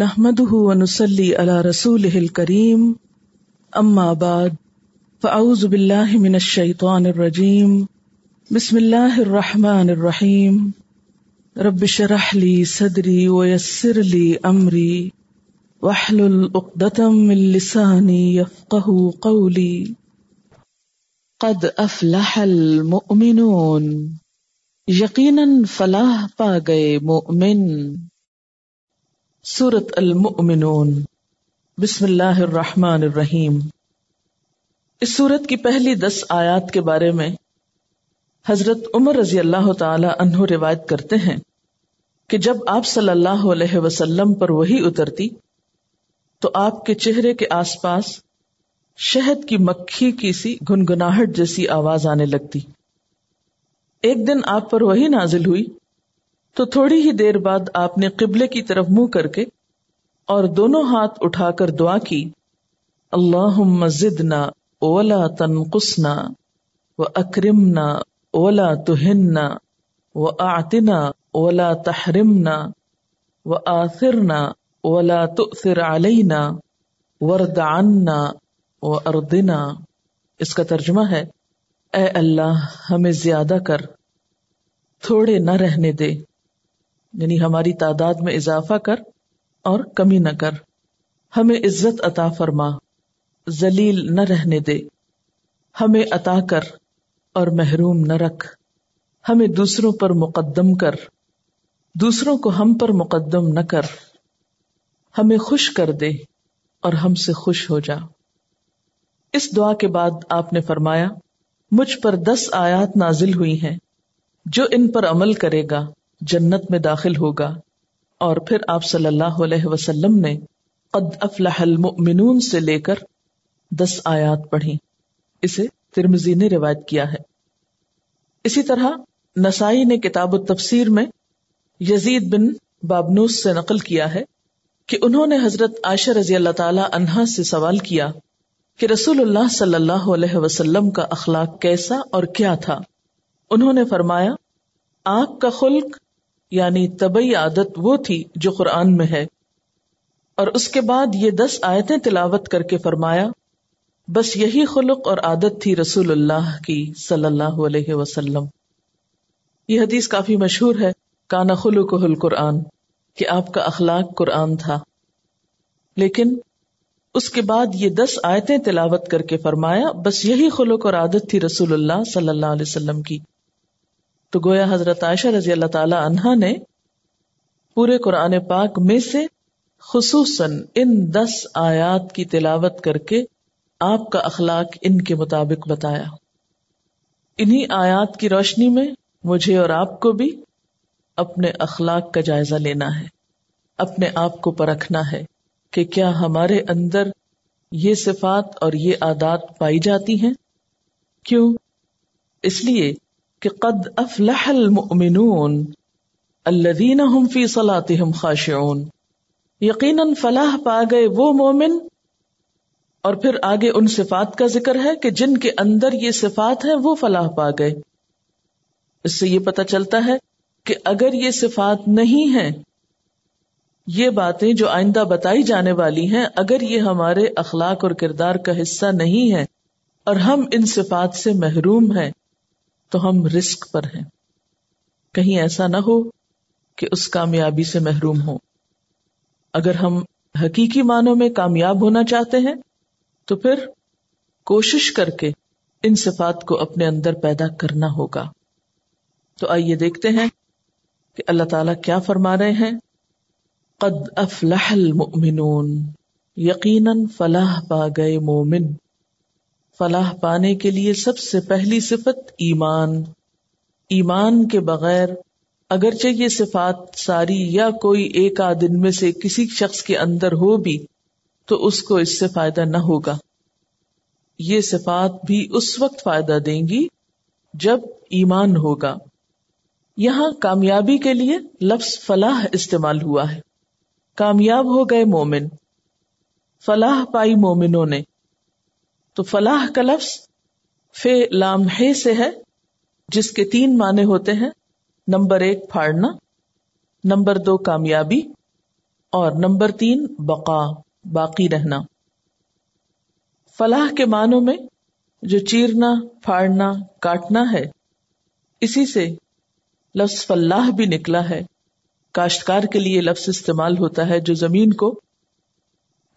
نحمده ونسلي على رسوله الكريم. أما بعد، فأعوذ بالله من الشيطان الرجيم. بسم الله الرحمن الرحيم. رب شرح لي صدري ويسر لي أمري. واحلل عقدة من لساني يفقه قولي. قد أفلح المؤمنون. یقیناً فلاح پا گئے مؤمن. سورت المؤمنون۔ بسم اللہ الرحمن الرحیم۔ اس سورت کی پہلی دس آیات کے بارے میں حضرت عمر رضی اللہ تعالی عنہ روایت کرتے ہیں کہ جب آپ صلی اللہ علیہ وسلم پر وہی اترتی تو آپ کے چہرے کے آس پاس شہد کی مکھی کی سی گنگناہٹ جیسی آواز آنے لگتی۔ ایک دن آپ پر وہی نازل ہوئی تو تھوڑی ہی دیر بعد آپ نے قبلے کی طرف منہ کر کے اور دونوں ہاتھ اٹھا کر دعا کی اللہ زدنا اولا تنقصنا و اکرمنا اولا تہنا و آتنا اولا تحرمنا و آثرنا اولا تؤثر علینا ورد عنا و اردنا اس کا ترجمہ ہے، اے اللہ، ہمیں زیادہ کر، تھوڑے نہ رہنے دے۔ یعنی ہماری تعداد میں اضافہ کر اور کمی نہ کر۔ ہمیں عزت عطا فرما، ذلیل نہ رہنے دے۔ ہمیں عطا کر اور محروم نہ رکھ۔ ہمیں دوسروں پر مقدم کر۔ دوسروں کو ہم پر مقدم نہ کر۔ ہمیں خوش کر دے اور ہم سے خوش ہو جا۔ اس دعا کے بعد آپ نے فرمایا، مجھ پر دس آیات نازل ہوئی ہیں، جو ان پر عمل کرے گا۔ جنت میں داخل ہوگا۔ اور پھر آپ صلی اللہ علیہ وسلم نے قد افلح المؤمنون سے لے کر دس آیات پڑھی۔ اسے ترمزی نے روایت کیا ہے۔ اسی طرح نسائی نے کتاب التفسیر میں یزید بن بابنوس سے نقل کیا ہے کہ انہوں نے حضرت عائشہ رضی اللہ تعالی عنہا سے سوال کیا کہ رسول اللہ صلی اللہ علیہ وسلم کا اخلاق کیسا اور کیا تھا۔ انہوں نے فرمایا آنکھ کا خلق یعنی طبی عادت وہ تھی جو قرآن میں ہے۔ اور اس کے بعد یہ دس آیتیں تلاوت کر کے فرمایا، بس یہی خلق اور عادت تھی رسول اللہ کی صلی اللہ علیہ وسلم۔ یہ حدیث کافی مشہور ہے، کانا خلق قرآن کہ آپ کا اخلاق قرآن تھا۔ لیکن اس کے بعد یہ دس آیتیں تلاوت کر کے فرمایا، بس یہی خلق اور عادت تھی رسول اللہ صلی اللہ علیہ وسلم کی۔ تو گویا حضرت عائشہ رضی اللہ تعالی عنہا نے پورے قرآن پاک میں سے خصوصاً ان دس آیات کی تلاوت کر کے آپ کا اخلاق ان کے مطابق بتایا۔ انہی آیات کی روشنی میں مجھے اور آپ کو بھی اپنے اخلاق کا جائزہ لینا ہے۔ اپنے آپ کو پرکھنا ہے کہ کیا ہمارے اندر یہ صفات اور یہ عادات پائی جاتی ہیں۔ کیوں؟ اس لیے کہ قد افلح المؤمنون الذين هم في صلاتهم خاشعون۔ یقیناً فلاح پا گئے وہ مومن، اور پھر آگے ان صفات کا ذکر ہے کہ جن کے اندر یہ صفات ہے وہ فلاح پا گئے۔ اس سے یہ پتا چلتا ہے کہ اگر یہ صفات نہیں ہے یہ باتیں جو آئندہ بتائی جانے والی ہیں، اگر یہ ہمارے اخلاق اور کردار کا حصہ نہیں ہے اور ہم ان صفات سے محروم ہیں تو ہم رسک پر ہیں۔ کہیں ایسا نہ ہو کہ اس کامیابی سے محروم ہو اگر ہم حقیقی معنوں میں کامیاب ہونا چاہتے ہیں، تو پھر کوشش کر کے ان صفات کو اپنے اندر پیدا کرنا ہوگا۔ تو آئیے دیکھتے ہیں کہ اللہ تعالی کیا فرما رہے ہیں۔ قد افلح المؤمنون، یقیناً فلاح پا گئے مومن۔ فلاح پانے کے لیے سب سے پہلی صفت ایمان۔ ایمان کے بغیر اگرچہ یہ صفات ساری یا کوئی ایک آدن میں سے کسی شخص کے اندر ہو بھی، تو اس کو اس سے فائدہ نہ ہوگا۔ یہ صفات بھی اس وقت فائدہ دیں گی جب ایمان ہوگا۔ یہاں کامیابی کے لیے لفظ فلاح استعمال ہوا ہے۔ کامیاب ہو گئے مومن۔ فلاح پائی مومنوں نے تو فلاح کا لفظ فے لام ہے سے ہے، جس کے تین معنی ہوتے ہیں۔ نمبر ایک پھاڑنا، نمبر دو کامیابی، اور نمبر تین بقا، باقی رہنا۔ فلاح کے معنوں میں جو چیرنا، پھاڑنا، کاٹنا ہے، اسی سے لفظ فلاح بھی نکلا ہے۔ کاشتکار کے لیے لفظ استعمال ہوتا ہے جو زمین کو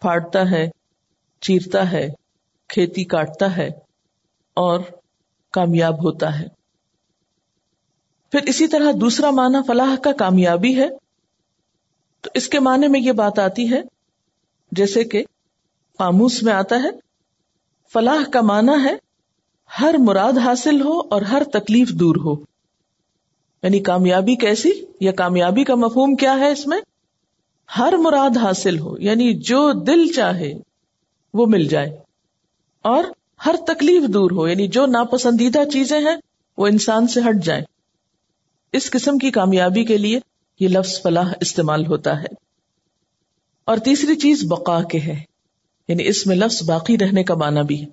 پھاڑتا ہے، چیرتا ہے۔ کھیتی کاٹتا ہے اور کامیاب ہوتا ہے۔ پھر اسی طرح دوسرا معنی فلاح کا کامیابی ہے۔ تو اس کے معنی میں یہ بات آتی ہے، جیسے کہ قاموس میں آتا ہے، فلاح کا معنی ہے ہر مراد حاصل ہو اور ہر تکلیف دور ہو۔ یعنی کامیابی کیسی یا کامیابی کا مفہوم کیا ہے اس میں؟ ہر مراد حاصل ہو یعنی جو دل چاہے وہ مل جائے۔ اور ہر تکلیف دور ہو یعنی جو ناپسندیدہ چیزیں ہیں، وہ انسان سے ہٹ جائے اس قسم کی کامیابی کے لیے یہ لفظ فلاح استعمال ہوتا ہے۔ اور تیسری چیز بقا کے ہے یعنی اس میں لفظ باقی رہنے کا معنی بھی ہے۔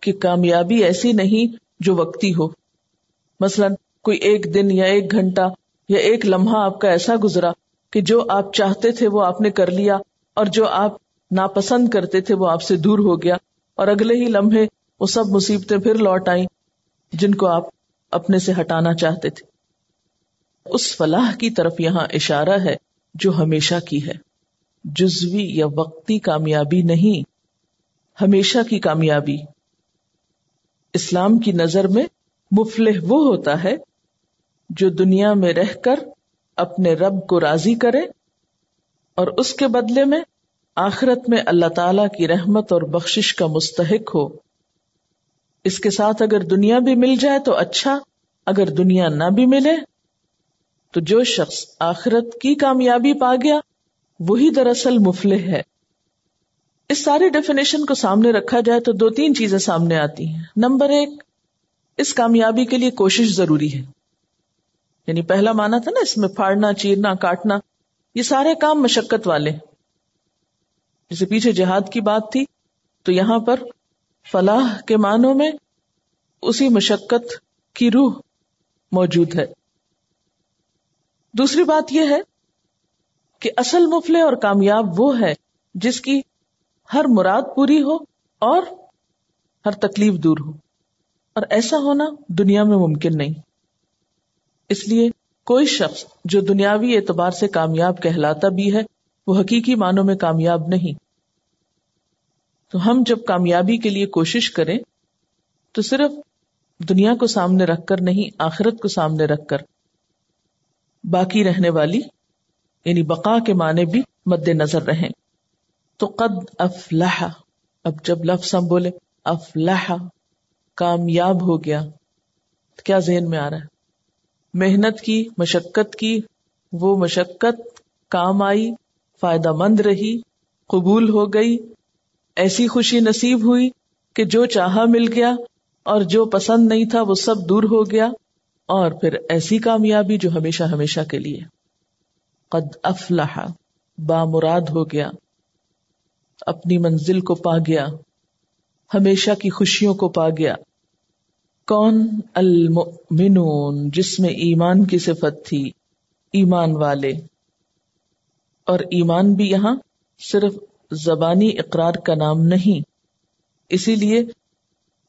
کہ کامیابی ایسی نہیں جو وقتی ہو۔ مثلا کوئی ایک دن یا ایک گھنٹہ یا ایک لمحہ آپ کا ایسا گزرا کہ جو آپ چاہتے تھے وہ آپ نے کر لیا اور جو آپ ناپسند کرتے تھے وہ آپ سے دور ہو گیا۔ اور اگلے ہی لمحے وہ سب مصیبتیں پھر لوٹ آئیں جن کو آپ اپنے سے ہٹانا چاہتے تھے۔ اس فلاح کی طرف یہاں اشارہ ہے جو ہمیشہ کی ہے۔ جزوی یا وقتی کامیابی نہیں، ہمیشہ کی کامیابی۔ اسلام کی نظر میں مفلح وہ ہوتا ہے جو دنیا میں رہ کر اپنے رب کو راضی کرے اور اس کے بدلے میں آخرت میں اللہ تعالی کی رحمت اور بخشش کا مستحق ہو۔ اس کے ساتھ اگر دنیا بھی مل جائے تو اچھا اگر دنیا نہ بھی ملے تو جو شخص آخرت کی کامیابی پا گیا، وہی دراصل مفلح ہے۔ اس ساری ڈیفینیشن کو سامنے رکھا جائے تو دو تین چیزیں سامنے آتی ہیں۔ نمبر ایک، اس کامیابی کے لیے کوشش ضروری ہے۔ یعنی پہلا مانا تھا نا اس میں پھاڑنا، چیرنا، کاٹنا، یہ سارے کام مشقت والے جسے پیچھے جہاد کی بات تھی، تو یہاں پر فلاح کے معنوں میں اسی مشقت کی روح موجود ہے۔ دوسری بات یہ ہے کہ اصل مفلے اور کامیاب وہ ہے جس کی ہر مراد پوری ہو اور ہر تکلیف دور ہو۔ اور ایسا ہونا دنیا میں ممکن نہیں۔ اس لیے کوئی شخص جو دنیاوی اعتبار سے کامیاب کہلاتا بھی ہے وہ حقیقی معنوں میں کامیاب نہیں۔ تو ہم جب کامیابی کے لیے کوشش کریں، تو صرف دنیا کو سامنے رکھ کر نہیں، آخرت کو سامنے رکھ کر۔ باقی رہنے والی یعنی بقا کے معنی بھی مد نظر رہیں۔ تو قد افلاح اب جب لفظ ہم بولے افلاح کامیاب ہو گیا۔ تو کیا ذہن میں آ رہا ہے؟ محنت کی، مشقت کی، وہ مشقت، کام آئی فائدہ مند رہی، قبول ہو گئی، ایسی خوشی نصیب ہوئی کہ جو چاہا مل گیا اور جو پسند نہیں تھا وہ سب دور ہو گیا اور پھر ایسی کامیابی جو ہمیشہ ہمیشہ کے لیے۔ قد افلاح بامراد ہو گیا، اپنی منزل کو پا گیا، ہمیشہ کی خوشیوں کو پا گیا۔ کون المؤمنون جس میں ایمان کی صفت تھی، ایمان والے؟ اور ایمان بھی یہاں صرف زبانی اقرار کا نام نہیں۔ اسی لیے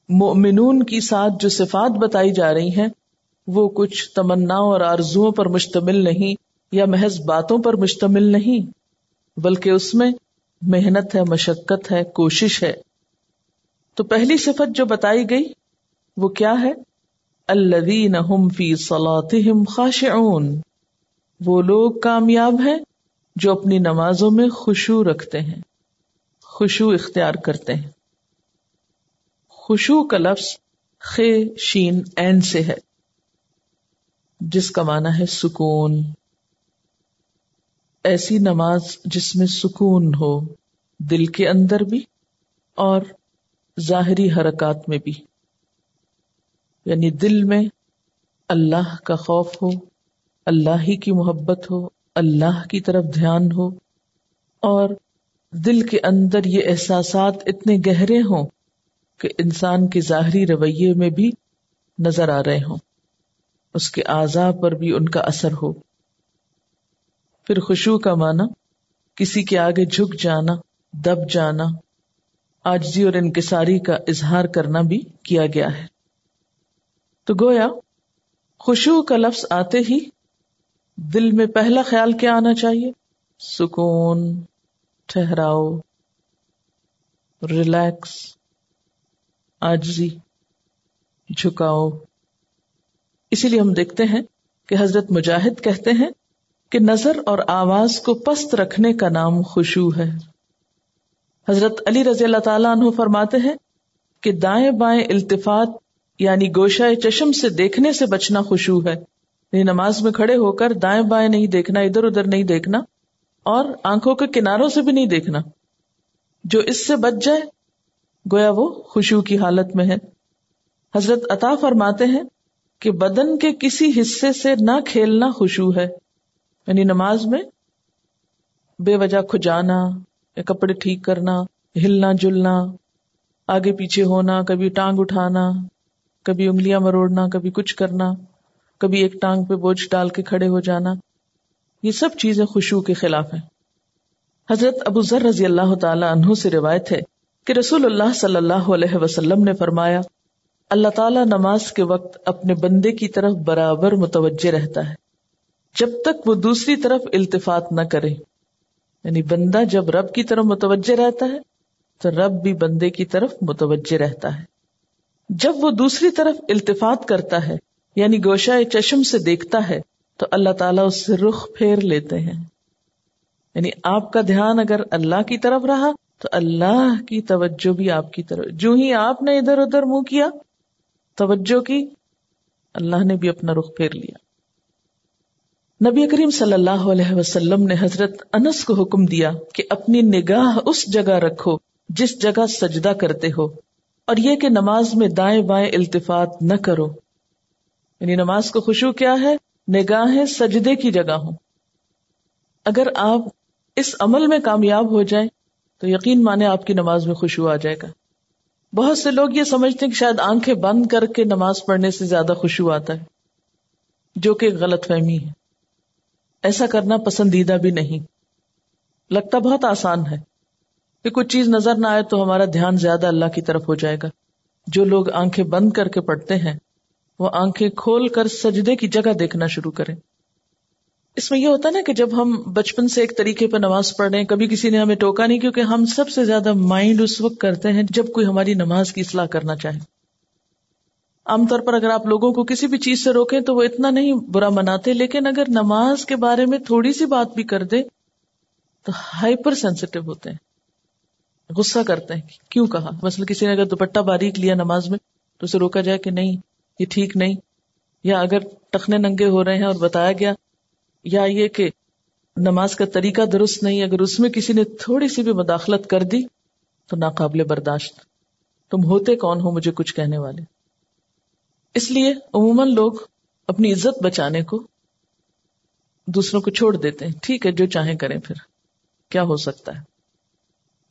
مؤمنون کی ساتھ جو صفات بتائی جا رہی ہیں، وہ کچھ تمنا اور آرزو پر مشتمل نہیں یا محض باتوں پر مشتمل نہیں، بلکہ اس میں محنت ہے، مشقت ہے، کوشش ہے۔ تو پہلی صفت جو بتائی گئی، وہ کیا ہے؟ الذین هم فی صلاتهم خاشعون۔ وہ لوگ کامیاب ہیں جو اپنی نمازوں میں خوشو رکھتے ہیں خوشو اختیار کرتے ہیں۔ خوشو کا لفظ خے شین، این سے ہے، جس کا معنی ہے سکون۔ ایسی نماز جس میں سکون ہو، دل کے اندر بھی اور ظاہری حرکات میں بھی۔ یعنی دل میں اللہ کا خوف ہو، اللہ ہی کی محبت ہو اللہ کی طرف دھیان ہو اور دل کے اندر یہ احساسات اتنے گہرے ہوں کہ انسان کے ظاہری رویے میں بھی نظر آ رہے ہوں، اس کے اعضاء پر بھی ان کا اثر ہو۔ پھر خوشبو کا معنی، کسی کے آگے جھک جانا، دب جانا آجزی اور انکساری کا اظہار کرنا بھی کیا گیا ہے۔ تو گویا خوشبو کا لفظ آتے ہی دل میں پہلا خیال کیا آنا چاہیے؟ سکون، ٹھہراؤ، ریلیکس، آجزی، جھکاؤ۔ اسی لیے ہم دیکھتے ہیں کہ حضرت مجاہد کہتے ہیں کہ نظر اور آواز کو پست رکھنے کا نام خوشو ہے۔ حضرت علی رضی اللہ تعالیٰ عنہ فرماتے ہیں کہ دائیں بائیں التفات یعنی گوشہ چشم سے دیکھنے سے بچنا خوشو ہے۔ یعنی نماز میں کھڑے ہو کر دائیں بائیں نہیں دیکھنا، ادھر ادھر نہیں دیکھنا اور آنکھوں کے کناروں سے بھی نہیں دیکھنا۔ جو اس سے بچ جائے، گویا وہ خوشو کی حالت میں ہے۔ حضرت عطا فرماتے ہیں کہ بدن کے کسی حصے سے نہ کھیلنا خوشو ہے۔ یعنی نماز میں بے وجہ کھجانا یا کپڑے ٹھیک کرنا، ہلنا جلنا، آگے پیچھے ہونا، کبھی ٹانگ اٹھانا، کبھی انگلیاں مروڑنا، کبھی کچھ کرنا۔ کبھی ایک ٹانگ پہ بوجھ ڈال کے کھڑے ہو جانا۔ یہ سب چیزیں خوشبو کے خلاف ہیں۔ حضرت ابو ذر رضی اللہ تعالی عنہ سے روایت ہے کہ رسول اللہ صلی اللہ علیہ وسلم نے فرمایا، اللہ تعالیٰ نماز کے وقت اپنے بندے کی طرف برابر متوجہ رہتا ہے۔ جب تک وہ دوسری طرف التفات نہ کرے۔ یعنی بندہ جب رب کی طرف متوجہ رہتا ہے، تو رب بھی بندے کی طرف متوجہ رہتا ہے۔ جب وہ دوسری طرف التفات کرتا ہے یعنی گوشہ چشم سے دیکھتا ہے، تو اللہ تعالیٰ اس سے رخ پھیر لیتے ہیں۔ یعنی آپ کا دھیان اگر اللہ کی طرف رہا، تو اللہ کی توجہ بھی آپ کی طرف۔ جو ہی آپ نے ادھر ادھر منہ کیا، توجہ کی، اللہ نے بھی اپنا رخ پھیر لیا۔ نبی کریم صلی اللہ علیہ وسلم نے حضرت انس کو حکم دیا کہ اپنی نگاہ اس جگہ رکھو جس جگہ سجدہ کرتے ہو، اور یہ کہ نماز میں دائیں بائیں التفات نہ کرو۔ یعنی نماز کو خوشو کیا ہے؟ نگاہیں سجدے کی جگہ ہوں۔ اگر آپ اس عمل میں کامیاب ہو جائیں، تو یقین مانے آپ کی نماز میں خوشبو آ جائے گا۔ بہت سے لوگ یہ سمجھتے ہیں کہ شاید آنکھیں بند کر کے نماز پڑھنے سے زیادہ خوشبو آتا ہے، جو کہ غلط فہمی ہے۔ ایسا کرنا پسندیدہ بھی نہیں۔ لگتا بہت آسان ہے کہ کچھ چیز نظر نہ آئے تو ہمارا دھیان زیادہ اللہ کی طرف ہو جائے گا۔ جو لوگ آنکھیں بند کر کے پڑھتے ہیں وہ آنکھیں کھول کر سجدے کی جگہ دیکھنا شروع کریں۔ اس میں یہ ہوتا نا کہ جب ہم بچپن سے ایک طریقے پہ نماز پڑھ رہے ہیں، کبھی کسی نے ہمیں ٹوکا نہیں کیونکہ ہم سب سے زیادہ مائنڈ اس وقت کرتے ہیں جب کوئی ہماری نماز کی اصلاح کرنا چاہے۔ عام طور پر اگر آپ لوگوں کو کسی بھی چیز سے روکیں تو وہ اتنا نہیں برا مناتے، لیکن اگر نماز کے بارے میں تھوڑی سی بات بھی کر دے تو ہائپر سینسٹیو ہوتے ہیں۔ غصہ کرتے ہیں کیوں کہا؟ مثلا کسی نے اگر دوپٹہ باریک لیا نماز میں تو اسے روکا جائے کہ نہیں؟ یہ ٹھیک نہیں، یا اگر ٹخنے ننگے ہو رہے ہیں اور بتایا گیا، یا یہ کہ نماز کا طریقہ درست نہیں، اگر اس میں کسی نے تھوڑی سی بھی مداخلت کر دی، تو ناقابل برداشت۔ تم ہوتے کون ہو مجھے کچھ کہنے والے؟ اس لیے عموماً لوگ اپنی عزت بچانے کو دوسروں کو چھوڑ دیتے ہیں۔ ٹھیک ہے، جو چاہیں کریں پھر۔ کیا ہو سکتا ہے؟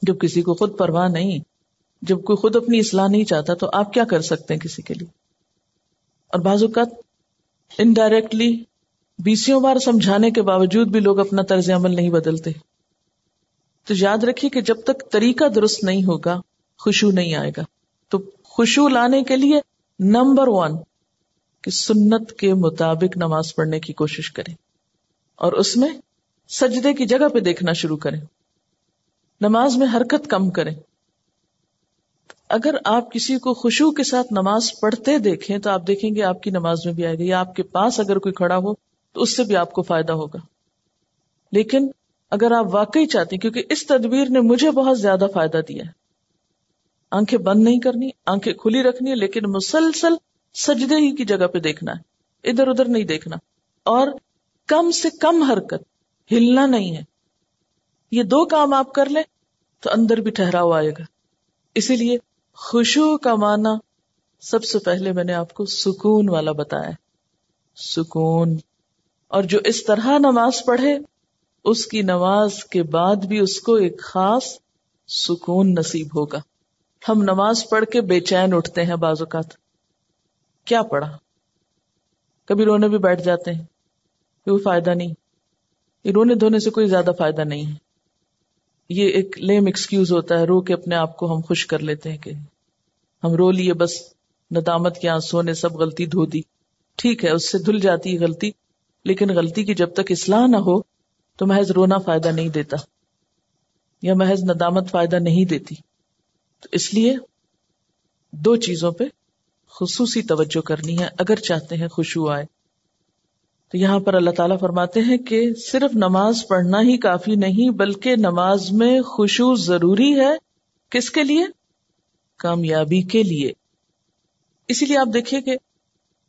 جب کسی کو خود پرواہ نہیں، جب کوئی خود اپنی اصلاح نہیں چاہتا، تو آپ کیا کر سکتے ہیں کسی کے لیے؟ اور بعض اوقات انڈائریکٹلی بیسوں بار سمجھانے کے باوجود بھی لوگ اپنا طرز عمل نہیں بدلتے۔ تو یاد رکھیے کہ جب تک طریقہ درست نہیں ہوگا، خوشبو نہیں آئے گا۔ تو خوشبو لانے کے لیے نمبر ون کہ سنت کے مطابق نماز پڑھنے کی کوشش کریں۔ اور اس میں سجدے کی جگہ پہ دیکھنا شروع کریں۔ نماز میں حرکت کم کریں۔ اگر آپ کسی کو خوشبو کے ساتھ نماز پڑھتے دیکھیں تو آپ دیکھیں گے آپ کی نماز میں بھی آئے گا یا آپ کے پاس اگر کوئی کھڑا ہو تو اس سے بھی آپ کو فائدہ ہوگا۔ لیکن اگر آپ واقعی چاہتے ہیں، کیونکہ اس تدبیر نے مجھے بہت زیادہ فائدہ دیا ہے۔ آنکھیں بند نہیں کرنی، آنکھیں کھلی رکھنی ہے، لیکن مسلسل سجدے ہی کی جگہ پہ دیکھنا ہے۔ ادھر ادھر نہیں دیکھنا۔ اور کم سے کم حرکت، ہلنا نہیں ہے۔ یہ دو کام آپ کر لیں تو اندر بھی ٹھہراؤ آئے گا۔ اسی لیے خوشو کا معنی سب سے پہلے میں نے آپ کو سکون والا بتایا سکون۔ اور جو اس طرح نماز پڑھے، اس کی نماز کے بعد بھی اس کو ایک خاص سکون نصیب ہوگا۔ ہم نماز پڑھ کے بے چین اٹھتے ہیں بعض اوقات۔ کیا پڑھا؟ کبھی رونے بھی بیٹھ جاتے ہیں، کوئی فائدہ نہیں۔ رونے دھونے سے کوئی زیادہ فائدہ نہیں۔ ہے یہ ایک لیم ایکسکیوز ہوتا ہے، رو کے اپنے آپ کو ہم خوش کر لیتے ہیں کہ ہم رو لیے، بس ندامت کے آنسو نے سب غلطی دھو دی۔ ٹھیک ہے، اس سے دھل جاتی ہے غلطی، لیکن غلطی کی جب تک اصلاح نہ ہو تو محض رونا فائدہ نہیں دیتا، یا محض ندامت فائدہ نہیں دیتی۔ تو اس لیے دو چیزوں پہ خصوصی توجہ کرنی ہے، اگر چاہتے ہیں خوشبو آئے۔ تو یہاں پر اللہ تعالیٰ فرماتے ہیں کہ صرف نماز پڑھنا ہی کافی نہیں، بلکہ نماز میں خوشبو ضروری ہے کس کے لیے؟ کامیابی کے لیے۔ اسی لیے آپ دیکھیے کہ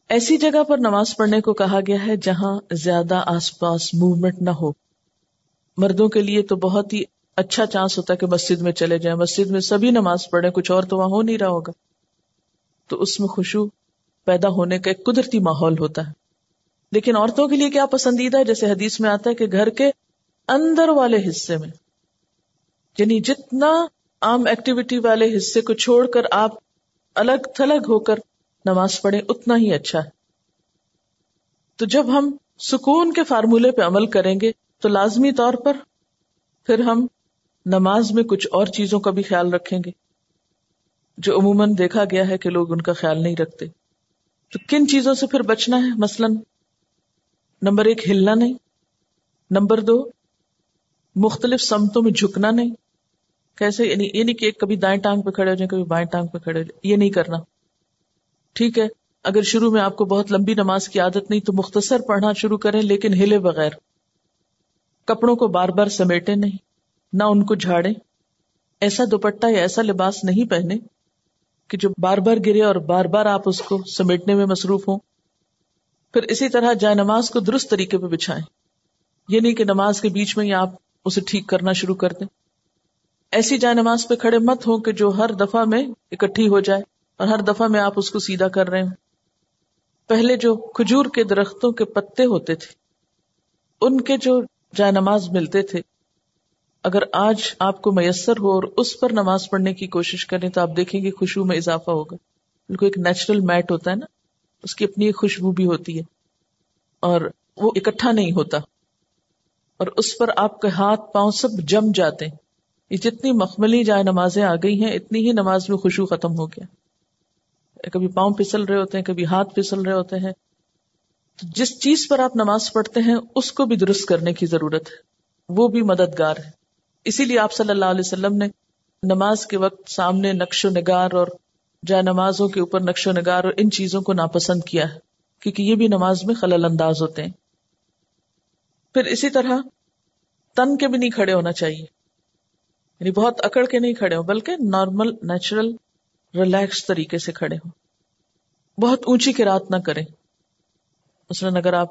ایسی جگہ پر نماز پڑھنے کو کہا گیا ہے جہاں زیادہ آس پاس موومنٹ نہ ہو۔ مردوں کے لیے تو بہت ہی اچھا چانس ہوتا ہے کہ مسجد میں چلے جائیں۔ مسجد میں سبھی نماز پڑھیں، کچھ اور تو وہاں ہو نہیں رہا ہوگا۔ تو اس میں خوشبو پیدا ہونے کا ایک قدرتی ماحول ہوتا ہے۔ لیکن عورتوں کے لیے کیا پسندیدہ ہے؟ جیسے حدیث میں آتا ہے کہ گھر کے اندر والے حصے میں۔ یعنی جتنا عام ایکٹیویٹی والے حصے کو چھوڑ کر آپ الگ تھلگ ہو کر نماز پڑھیں، اتنا ہی اچھا ہے۔ تو جب ہم سکون کے فارمولے پہ عمل کریں گے تو لازمی طور پر پھر ہم نماز میں کچھ اور چیزوں کا بھی خیال رکھیں گے۔ جو عموماً دیکھا گیا ہے کہ لوگ ان کا خیال نہیں رکھتے۔ تو کن چیزوں سے پھر بچنا ہے؟ مثلاً نمبر ایک، ہلنا نہیں. نمبر دو، مختلف سمتوں میں جھکنا نہیں. کیسے؟ یعنی یہ نہیں کہ کبھی دائیں ٹانگ پہ کھڑے ہو جائیں، کبھی بائیں ٹانگ پہ کھڑے ہو جائیں. یہ نہیں کرنا. ٹھیک ہے؟ اگر شروع میں آپ کو بہت لمبی نماز کی عادت نہیں تو مختصر پڑھنا شروع کریں، لیکن ہلے بغیر. کپڑوں کو بار بار سمیٹے نہیں. نہ ان کو جھاڑے ایسا دوپٹہ یا ایسا لباس نہیں پہنے کہ جو بار بار گرے اور بار بار آپ اس کو سمیٹنے میں مصروف ہوں. پھر اسی طرح جائے نماز کو درست طریقے پہ بچھائیں۔ یہ نہیں کہ نماز کے بیچ میں ہی آپ اسے ٹھیک کرنا شروع کر دیں۔ ایسی جائے نماز پہ کھڑے مت ہو کہ جو ہر دفعہ میں اکٹھی ہو جائے اور ہر دفعہ میں آپ اس کو سیدھا کر رہے ہیں پہلے جو کھجور کے درختوں کے پتے ہوتے تھے، ان کے جو جائے نماز ملتے تھے، اگر آج آپ کو میسر ہو اور اس پر نماز پڑھنے کی کوشش کریں تو آپ دیکھیں گے خوشبو میں اضافہ ہوگا۔ بالکل ایک نیچرل میٹ ہوتا ہے نا۔ اس کی اپنی ایک خوشبو بھی ہوتی ہے اور وہ اکٹھا نہیں ہوتا اور اس پر آپ کے ہاتھ پاؤں سب جم جاتے ہیں۔ یہ جتنی مخملی جائے نمازیں آ گئی ہیں، اتنی ہی نماز میں خوشبو ختم ہو گیا۔ کبھی پاؤں پھسل رہے ہوتے ہیں، کبھی ہاتھ پھسل رہے ہوتے ہیں۔ تو جس چیز پر آپ نماز پڑھتے ہیں، اس کو بھی درست کرنے کی ضرورت ہے۔ وہ بھی مددگار ہے۔ اسی لیے آپ صلی اللہ علیہ وسلم نے نماز کے وقت سامنے نقش و نگار اور جا نمازوں کے اوپر نقش و نگار اور ان چیزوں کو ناپسند کیا ہے، کیونکہ یہ بھی نماز میں خلل انداز ہوتے ہیں۔ پھر اسی طرح تن کے بھی نہیں کھڑے ہونا چاہیے۔ یعنی بہت اکڑ کے نہیں کھڑے ہو بلکہ نارمل، نیچرل، ریلیکس طریقے سے کھڑے ہوں۔ بہت اونچی کی رات نہ کریں۔ مثلاً اگر آپ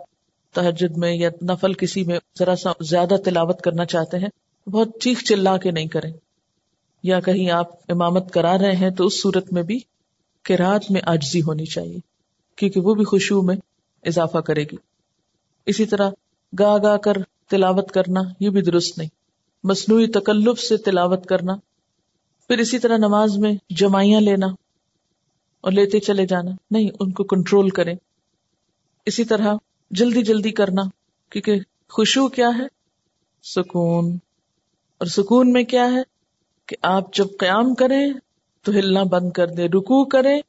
تحجد میں یا نفل کسی میں ذرا سا زیادہ تلاوت کرنا چاہتے ہیں، بہت چیخ چلا کے نہیں کریں۔ یا کہیں آپ امامت کرا رہے ہیں تو اس صورت میں بھی کراط میں آجزی ہونی چاہیے، کیونکہ وہ بھی خوشبو میں اضافہ کرے گی۔ اسی طرح گا گا کر تلاوت کرنا، یہ بھی درست نہیں۔ مصنوعی تکلف سے تلاوت کرنا۔ پھر اسی طرح نماز میں جمائیاں لینا اور لیتے چلے جانا۔ نہیں، ان کو کنٹرول کریں۔ اسی طرح جلدی جلدی کرنا، کیونکہ خوشبو کیا ہے؟ سکون۔ اور سکون میں کیا ہے؟ کہ آپ جب قیام کریں تو ہلنا بند کر دے رکو کریں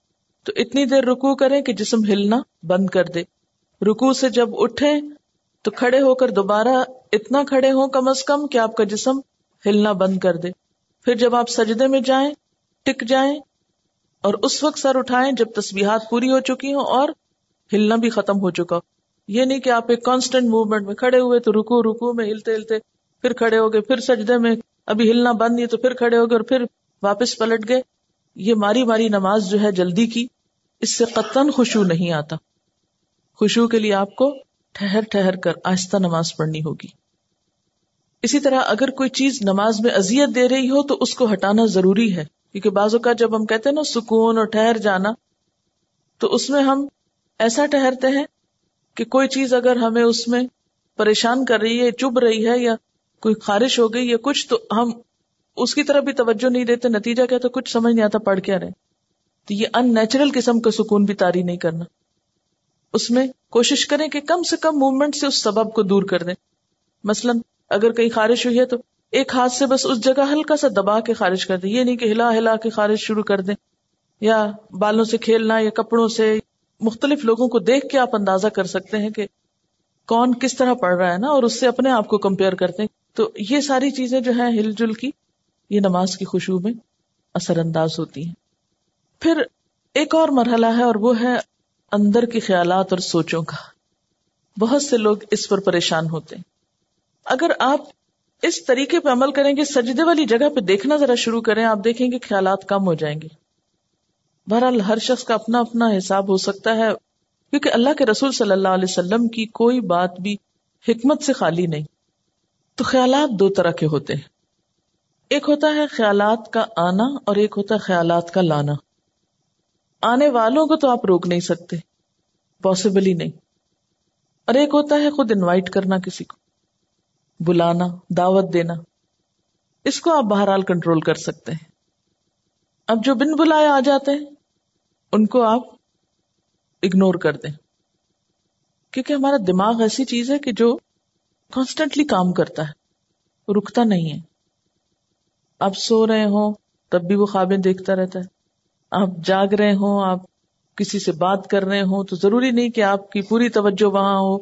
تو اتنی دیر رکو کریں کہ جسم ہلنا بند کر دے۔ رکو سے جب اٹھے تو کھڑے ہو کر دوبارہ اتنا کھڑے ہو کم از کم کہ آپ کا جسم ہلنا بند کر دے۔ پھر جب آپ سجدے میں جائیں، ٹک جائیں اور اس وقت سر اٹھائیں جب تسبیحات پوری ہو چکی ہوں اور ہلنا بھی ختم ہو چکا۔ یہ نہیں کہ آپ ایک کانسٹنٹ موومنٹ میں کھڑے ہوئے تو رکو رکو میں ہلتے ہلتے پھر کھڑے ہو گئے، پھر سجدے میں ابھی ہلنا بند نہیں تو پھر کھڑے ہو گئے اور پھر واپس پلٹ گئے۔ یہ ماری ماری نماز جو ہے جلدی کی، اس سے قطن خوشبو نہیں آتا۔ خوشبو کے لیے آپ کو ٹھہر ٹھہر کر آہستہ نماز پڑھنی ہوگی۔ اسی طرح اگر کوئی چیز نماز میں اذیت دے رہی ہو تو اس کو ہٹانا ضروری ہے۔ کیونکہ بازو کا جب ہم کہتے ہیں نا سکون اور ٹھہر جانا، تو اس میں ہم ایسا ٹہرتے ہیں کہ کوئی چیز اگر ہمیں اس میں پریشان کر رہی ہے چب رہی ہے یا کوئی خارش ہو گئی یا کچھ، تو ہم اس کی طرف بھی توجہ نہیں دیتے، نتیجہ کیا تو کچھ سمجھ نہیں آتا، پڑھ کیا رہے۔ تو یہ ان نیچرل قسم کا سکون بھی تاری نہیں کرنا۔ اس میں کوشش کریں کہ کم سے کم موومنٹ سے اس سبب کو دور کر دیں۔ مثلاً اگر کہیں خارش ہوئی ہے تو ایک ہاتھ سے بس اس جگہ ہلکا سا دبا کے خارج کر دیں۔ یہ نہیں کہ ہلا ہلا کے خارج شروع کر دیں۔ یا بالوں سے کھیلنا یا کپڑوں سے۔ مختلف لوگوں کو دیکھ کے آپ اندازہ کر سکتے ہیں کہ کون کس طرح پڑھ رہا ہے نا، اور اس سے اپنے آپ کو کمپیئر کرتے ہیں۔ تو یہ ساری چیزیں جو ہیں ہل جل کی، یہ نماز کی خوشبو میں اثر انداز ہوتی ہیں۔ پھر ایک اور مرحلہ ہے اور وہ ہے اندر کے خیالات اور سوچوں کا۔ بہت سے لوگ اس پر پریشان ہوتے ہیں۔ اگر آپ اس طریقے پہ عمل کریں گے، سجدے والی جگہ پہ دیکھنا ذرا شروع کریں، آپ دیکھیں گے خیالات کم ہو جائیں گے۔ بہرحال ہر شخص کا اپنا اپنا حساب ہو سکتا ہے، کیونکہ اللہ کے رسول صلی اللہ علیہ وسلم کی کوئی بات بھی حکمت سے خالی نہیں۔ تو خیالات دو طرح کے ہوتے ہیں۔ ایک ہوتا ہے خیالات کا آنا اور ایک ہوتا ہے خیالات کا لانا۔ آنے والوں کو تو آپ روک نہیں سکتے۔ پاسبل ہی نہیں۔ اور ایک ہوتا ہے خود انوائٹ کرنا کسی کو۔ بلانا، دعوت دینا۔ اس کو آپ بہرحال کنٹرول کر سکتے ہیں۔ اب جو بن بلائے آ جاتے ہیں، ان کو آپ اگنور کر دیں۔ کیونکہ ہمارا دماغ ایسی چیز ہے کہ جو کانسٹنٹلی کام کرتا ہے، رکتا نہیں ہے۔ آپ سو رہے ہوں، تب بھی وہ خوابیں دیکھتا رہتا ہے۔ آپ جاگ رہے ہوں، آپ کسی سے بات کر رہے ہوں، تو ضروری نہیں کہ آپ کی پوری توجہ وہاں ہو۔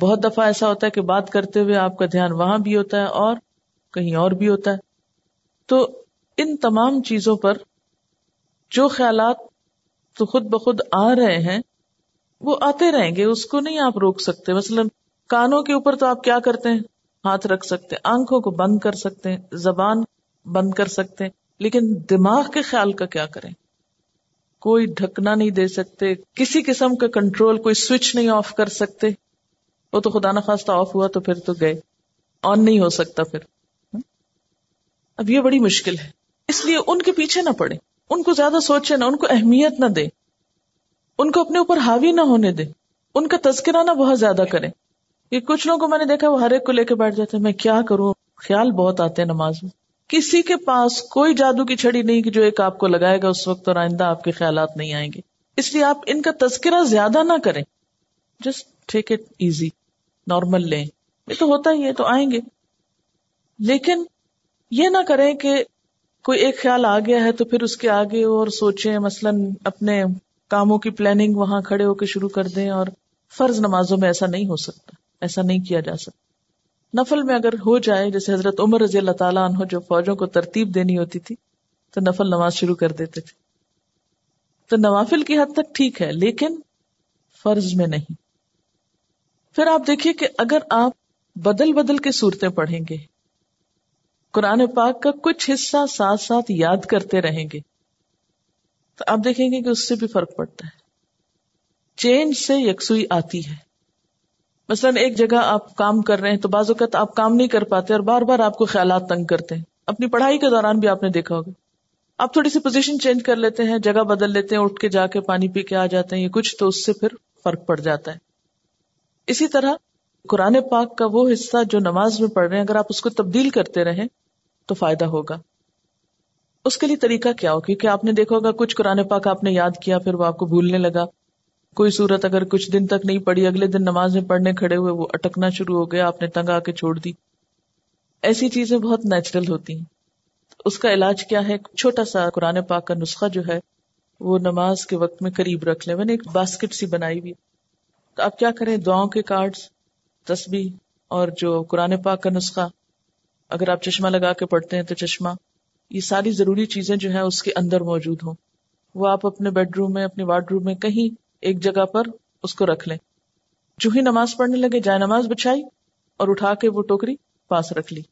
بہت دفعہ ایسا ہوتا ہے کہ بات کرتے ہوئے آپ کا دھیان وہاں بھی ہوتا ہے اور کہیں اور بھی ہوتا ہے۔ تو ان تمام چیزوں پر جو خیالات تو خود بخود آ رہے ہیں، وہ آتے رہیں گے، اس کو نہیں آپ روک سکتے۔ مثلاً کانوں کے اوپر تو آپ کیا کرتے ہیں؟ ہاتھ رکھ سکتے آنکھوں کو بند کر سکتے ہیں، زبان بند کر سکتے ہیں، لیکن دماغ کے خیال کا کیا کریں؟ کوئی ڈھکنا نہیں دے سکتے، کسی قسم کا کنٹرول، کوئی سوئچ نہیں آف کر سکتے۔ وہ تو خدا نخواستہ آف ہوا تو پھر تو گئے۔ آن نہیں ہو سکتا پھر۔ اب یہ بڑی مشکل ہے۔ اس لیے ان کے پیچھے نہ پڑے۔ ان کو زیادہ سوچے نہ، ان کو اہمیت نہ دے۔ ان کو اپنے اوپر حاوی نہ ہونے دے۔ ان کا تذکرہ نہ بہت زیادہ کرے یہ کچھ لوگوں کو میں نے دیکھا وہ ہر ایک کو لے کے بیٹھ جاتے ہیں، میں کیا کروں؟ خیال بہت آتے ہیں نماز میں۔ کسی کے پاس کوئی جادو کی چھڑی نہیں کہ جو ایک آپ کو لگائے گا اس وقت اور آئندہ آپ کے خیالات نہیں آئیں گے۔ اس لیے آپ ان کا تذکرہ زیادہ نہ کریں۔ Just take it easy normal لیں۔ یہ تو ہوتا ہی ہے تو آئیں گے۔ لیکن یہ نہ کریں کہ کوئی ایک خیال آ گیا ہے تو پھر اس کے آگے اور سوچیں، مثلاً اپنے کاموں کی پلاننگ وہاں کھڑے ہو کے شروع کر دیں اور فرض نمازوں میں ایسا نہیں ہو سکتا۔ ایسا نہیں کیا جا سکتا۔ نفل میں اگر ہو جائے، جیسے حضرت عمر رضی اللہ تعالیٰ عنہ جو فوجوں کو ترتیب دینی ہوتی تھی، تو نفل نماز شروع کر دیتے تھے۔ تو نوافل کی حد تک ٹھیک ہے، لیکن فرض میں نہیں۔ پھر آپ دیکھیے کہ اگر آپ بدل بدل کے صورتیں پڑھیں گے، قرآن پاک کا کچھ حصہ ساتھ ساتھ یاد کرتے رہیں گے، تو آپ دیکھیں گے کہ اس سے بھی فرق پڑتا ہے۔ چینج سے یکسوئی آتی ہے۔ مثلاً ایک جگہ آپ کام کر رہے ہیں تو بعض اوقات آپ کام نہیں کر پاتے اور بار بار آپ کو خیالات تنگ کرتے ہیں۔ اپنی پڑھائی کے دوران بھی آپ نے دیکھا ہوگا۔ آپ تھوڑی سی پوزیشن چینج کر لیتے ہیں، جگہ بدل لیتے ہیں، اٹھ کے جا کے پانی پی کے آ جاتے ہیں، یہ کچھ تو اس سے پھر فرق پڑ جاتا ہے۔ اسی طرح قرآن پاک کا وہ حصہ جو نماز میں پڑھ رہے ہیں، اگر آپ اس کو تبدیل کرتے رہیں تو فائدہ ہوگا۔ اس کے لیے طریقہ کیا ہو؟ کیونکہ آپ نے دیکھا ہوگا، کچھ قرآن پاک آپ نے یاد کیا، پھر وہ آپ کو بھولنے لگا۔ کوئی صورت اگر کچھ دن تک نہیں پڑی، اگلے دن نماز میں پڑھنے کھڑے ہوئے، وہ اٹکنا شروع ہو گیا، آپ نے تنگ آ کے چھوڑ دی۔ ایسی چیزیں بہت نیچرل ہوتی ہیں۔ اس کا علاج کیا ہے؟ چھوٹا سا قرآن پاک کا نسخہ جو ہے، وہ نماز کے وقت میں قریب رکھ لیں۔ میں نے ایک باسکٹ سی بنائی ہوئی۔ تو آپ کیا کریں؟ دعاؤں کے کارڈ تسبیح اور جو قرآن پاک کا نسخہ، اگر آپ چشمہ لگا کے پڑھتے ہیں تو چشمہ۔ یہ ساری ضروری چیزیں جو ہیں، اس کے اندر موجود ہوں۔ وہ آپ اپنے بیڈ روم میں، اپنے وارڈ روم میں کہیں ایک جگہ پر اس کو رکھ لیں۔ جو ہی نماز پڑھنے لگے، جائے نماز بچھائی اور اٹھا کے وہ ٹوکری پاس رکھ لی۔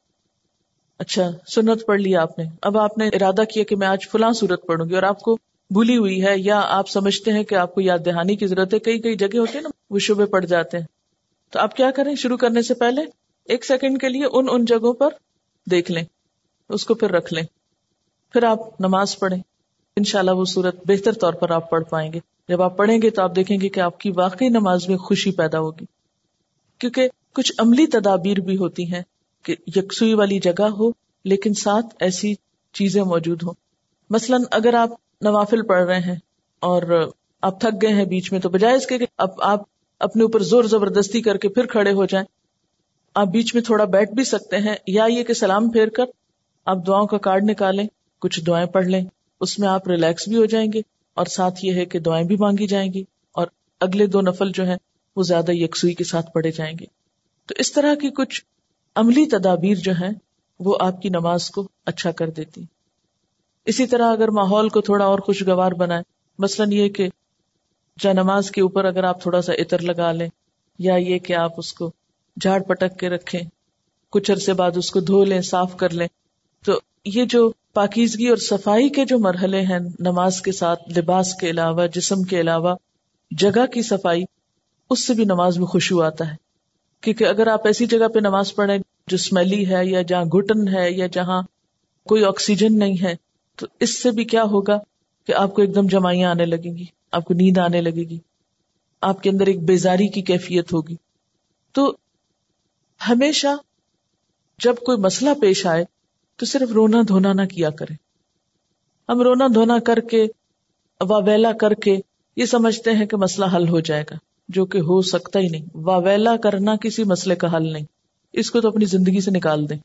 اچھا سنت پڑھ لی آپ نے۔ اب آپ نے ارادہ کیا کہ میں آج فلاں صورت پڑھوں گی اور آپ کو بھولی ہوئی ہے یا آپ سمجھتے ہیں کہ آپ کو یاد دہانی کی ضرورت ہے، کئی کئی جگہ ہوتی ہے نا، وہ شبے پڑ جاتے ہیں۔ تو آپ کیا کریں؟ شروع کرنے سے پہلے ایک سیکنڈ کے لیے ان ان جگہوں پر دیکھ لیں۔ اس کو پھر رکھ لیں۔ پھر آپ نماز پڑھیں۔ انشاءاللہ وہ صورت بہتر طور پر آپ پڑھ پائیں گے۔ جب آپ پڑھیں گے تو آپ دیکھیں گے کہ آپ کی واقعی نماز میں خوشی پیدا ہوگی۔ کیونکہ کچھ عملی تدابیر بھی ہوتی ہیں کہ یکسوئی والی جگہ ہو، لیکن ساتھ ایسی چیزیں موجود ہوں۔ مثلاً اگر آپ نوافل پڑھ رہے ہیں اور آپ تھک گئے ہیں بیچ میں، تو بجائے اس کے اب آپ اپنے اوپر زور زبردستی کر کے پھر کھڑے ہو جائیں، آپ بیچ میں تھوڑا بیٹھ بھی سکتے ہیں یا یہ کہ سلام پھیر کر آپ دعاؤں کا کارڈ نکالیں، کچھ دعائیں پڑھ لیں، اس میں آپ ریلیکس بھی ہو جائیں گے۔ اور ساتھ یہ ہے کہ دعائیں بھی مانگی جائیں گی اور اگلے دو نفل جو ہیں وہ زیادہ یکسوئی کے ساتھ پڑھے جائیں گے۔ تو اس طرح کی کچھ عملی تدابیر جو ہیں وہ آپ کی نماز کو اچھا کر دیتی۔ اسی طرح اگر ماحول کو تھوڑا اور خوشگوار بنائے مثلاً یہ کہ جا نماز کے اوپر اگر آپ تھوڑا سا عطر لگا لیں یا یہ کہ آپ اس کو جھاڑ پٹک کے رکھیں کچھ عرصے بعد اس کو دھو لیں، صاف کر لیں، تو یہ جو پاکیزگی اور صفائی کے جو مرحلے ہیں، نماز کے ساتھ، لباس کے علاوہ، جسم کے علاوہ، جگہ کی صفائی، اس سے بھی نماز میں خوشبو آتا ہے۔ کیونکہ اگر آپ ایسی جگہ پہ نماز پڑھیں جو اسمیلی ہے یا جہاں گٹن ہے یا جہاں کوئی آکسیجن نہیں ہے، تو اس سے بھی کیا ہوگا کہ آپ کو ایک دم جمائیاں آنے لگیں گی، آپ کو نیند آنے لگے گی، آپ کے اندر ایک بیزاری کی کیفیت ہوگی۔ تو ہمیشہ جب کوئی مسئلہ پیش آئے تو صرف رونا دھونا نہ کیا کرے ہم رونا دھونا کر کے، واویلا کر کے یہ سمجھتے ہیں کہ مسئلہ حل ہو جائے گا، جو کہ ہو سکتا ہی نہیں۔ واویلا کرنا کسی مسئلے کا حل نہیں۔ اس کو تو اپنی زندگی سے نکال دیں۔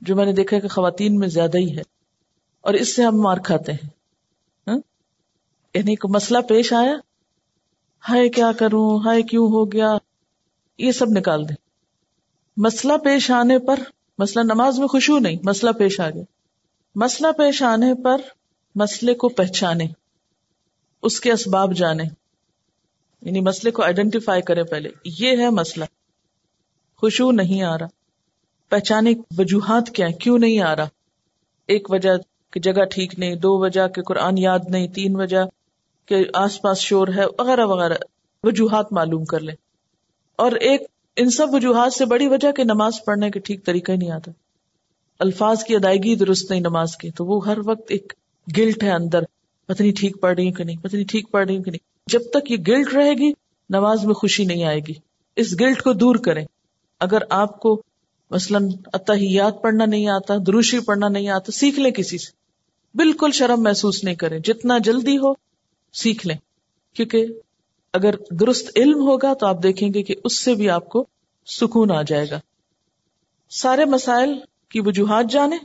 جو میں نے دیکھا کہ خواتین میں زیادہ ہی ہے۔ اور اس سے ہم مار کھاتے ہیں۔ ہاں؟ یعنی کو مسئلہ پیش آیا۔ ہائے کیا کروں؟ ہائے کیوں ہو گیا؟ یہ سب نکال دیں۔ مسئلہ پیش آنے پر مسئلہ نماز میں خوشبو نہیں، مسئلہ پیش آ گیا۔ مسئلہ پیش آنے پر مسئلے کو پہچانے، اس کے اسباب جانے۔ یعنی مسئلے کو آئیڈینٹیفائی کرے پہلے۔ یہ ہے مسئلہ۔ خوشبو نہیں آ رہا۔ پہچانے وجوہات کیا ہے کیوں نہیں آ رہا؟ ایک وجہ کہ جگہ ٹھیک نہیں، دو وجہ کہ قرآن یاد نہیں، تین وجہ کہ آس پاس شور ہے، وغیرہ وغیرہ۔ وجوہات معلوم کر لیں۔ اور ایک ان سب وجوہات سے بڑی وجہ کہ نماز پڑھنے کے ٹھیک طریقہ ہی نہیں آتا۔ الفاظ کی ادائیگی درست نہیں نماز کی، تو وہ ہر وقت ایک گلٹ ہے اندر۔ پتنی ٹھیک پڑھ رہی ہوں کہ نہیں پتنی ٹھیک پڑھ رہی ہوں کہ نہیں۔ جب تک یہ گلٹ رہے گی، نماز میں خوشی نہیں آئے گی۔ اس گلٹ کو دور کریں۔ اگر آپ کو مثلاً اتحیات پڑھنا نہیں آتا، دروشی پڑھنا نہیں آتا، سیکھ لیں کسی سے۔ بالکل شرم محسوس نہیں کریں۔ جتنا جلدی ہو، سیکھ لیں۔ کیونکہ اگر درست علم ہوگا تو آپ دیکھیں گے کہ اس سے بھی آپ کو سکون آ جائے گا۔ سارے مسائل کی وجوہات جانے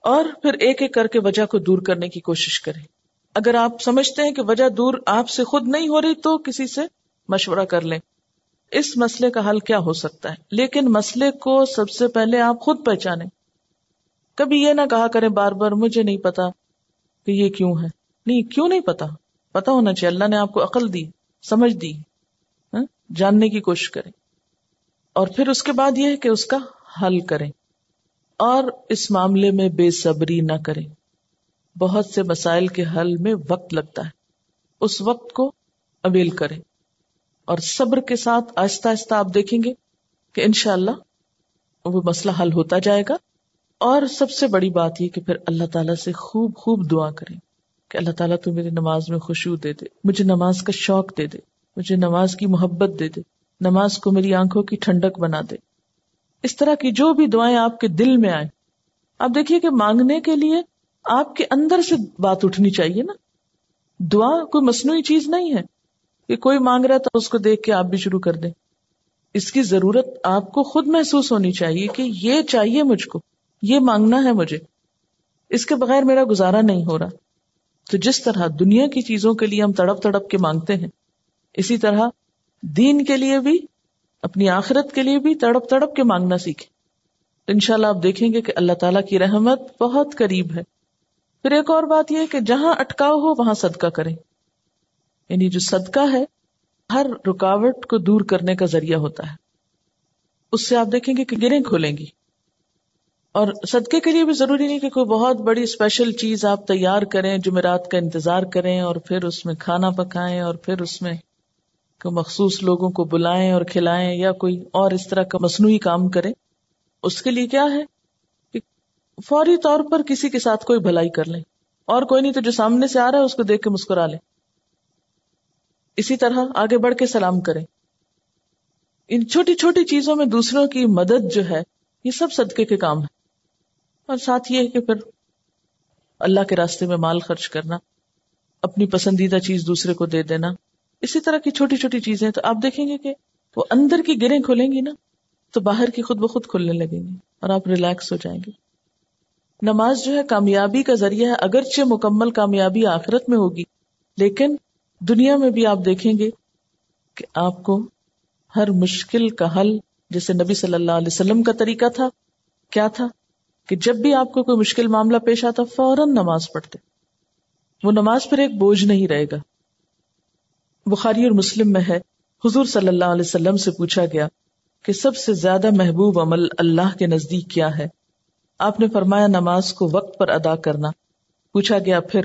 اور پھر ایک ایک کر کے وجہ کو دور کرنے کی کوشش کریں۔ اگر آپ سمجھتے ہیں کہ وجہ دور آپ سے خود نہیں ہو رہی تو کسی سے مشورہ کر لیں۔ اس مسئلے کا حل کیا ہو سکتا ہے؟ لیکن مسئلے کو سب سے پہلے آپ خود پہچانے کبھی یہ نہ کہا کریں بار بار، مجھے نہیں پتا کہ یہ کیوں ہے۔ نہیں، کیوں نہیں پتا؟ پتا ہونا چاہیے۔ اللہ نے آپ کو عقل دی۔ سمجھ دی ہاں، جاننے کی کوشش کریں۔ اور پھر اس کے بعد یہ ہے کہ اس کا حل کریں۔ اور اس معاملے میں بے صبری نہ کریں۔ بہت سے مسائل کے حل میں وقت لگتا ہے۔ اس وقت کو اویل کریں۔ اور صبر کے ساتھ آہستہ آہستہ آپ دیکھیں گے کہ انشاءاللہ اللہ وہ مسئلہ حل ہوتا جائے گا۔ اور سب سے بڑی بات یہ کہ پھر اللہ تعالیٰ سے خوب خوب دعا کریں۔ کہ اللہ تعالیٰ تو میری نماز میں خوشبو دے دے، مجھے نماز کا شوق دے دے، مجھے نماز کی محبت دے دے، نماز کو میری آنکھوں کی ٹھنڈک بنا دے۔ اس طرح کی جو بھی دعائیں آپ کے دل میں آئے آپ دیکھیے کہ مانگنے کے لیے آپ کے اندر سے بات اٹھنی چاہیے نا۔ دعا کوئی مصنوعی چیز نہیں ہے کہ کوئی مانگ رہا تو اس کو دیکھ کے آپ بھی شروع کر دیں۔ اس کی ضرورت آپ کو خود محسوس ہونی چاہیے کہ یہ چاہیے مجھ کو، یہ مانگنا ہے مجھے۔ اس کے بغیر میرا گزارا نہیں ہو رہا۔ تو جس طرح دنیا کی چیزوں کے لیے ہم تڑپ تڑپ کے مانگتے ہیں، اسی طرح دین کے لیے بھی، اپنی آخرت کے لیے بھی تڑپ تڑپ کے مانگنا سیکھے ان شاء اللہ آپ دیکھیں گے کہ اللہ تعالیٰ کی رحمت بہت قریب ہے۔ پھر ایک اور بات یہ کہ جہاں اٹکاؤ ہو، وہاں صدقہ کریں۔ یعنی جو صدقہ ہے، ہر رکاوٹ کو دور کرنے کا ذریعہ ہوتا ہے۔ اس سے آپ دیکھیں گے کہ گریں کھولیں گی۔ اور صدقے کے لیے بھی ضروری نہیں کہ کوئی بہت بڑی اسپیشل چیز آپ تیار کریں، جمعرات کا انتظار کریں اور پھر اس میں کھانا پکائیں اور پھر اس میں کوئی مخصوص لوگوں کو بلائیں اور کھلائیں یا کوئی اور اس طرح کا مصنوعی کام کریں۔ اس کے لیے کیا ہے؟ کہ فوری طور پر کسی کے ساتھ کوئی بھلائی کر لیں۔ اور کوئی نہیں تو جو سامنے سے آ رہا ہے اس کو دیکھ کے مسکرا لیں۔ اسی طرح آگے بڑھ کے سلام کریں۔ ان چھوٹی چھوٹی چیزوں میں دوسروں کی مدد جو ہے، یہ سب صدقے کے کام ہے اور ساتھ یہ کہ پھر اللہ کے راستے میں مال خرچ کرنا، اپنی پسندیدہ چیز دوسرے کو دے دینا، اسی طرح کی چھوٹی چھوٹی چیزیں تو آپ دیکھیں گے کہ وہ اندر کی گریں کھولیں گی نا، تو باہر کی خود بخود کھلنے لگیں گے اور آپ ریلیکس ہو جائیں گے۔ نماز جو ہے کامیابی کا ذریعہ ہے، اگرچہ مکمل کامیابی آخرت میں ہوگی، لیکن دنیا میں بھی آپ دیکھیں گے کہ آپ کو ہر مشکل کا حل، جیسے نبی صلی اللہ علیہ وسلم کا طریقہ تھا، کیا تھا؟ کہ جب بھی آپ کو کوئی مشکل معاملہ پیش آتا فوراً نماز پڑھتے۔ وہ نماز پھر ایک بوجھ نہیں رہے گا۔ بخاری اور مسلم میں ہے۔ حضور صلی اللہ علیہ وسلم سے پوچھا گیا کہ سب سے زیادہ محبوب عمل اللہ کے نزدیک کیا ہے؟ آپ نے فرمایا نماز کو وقت پر ادا کرنا۔ پوچھا گیا پھر،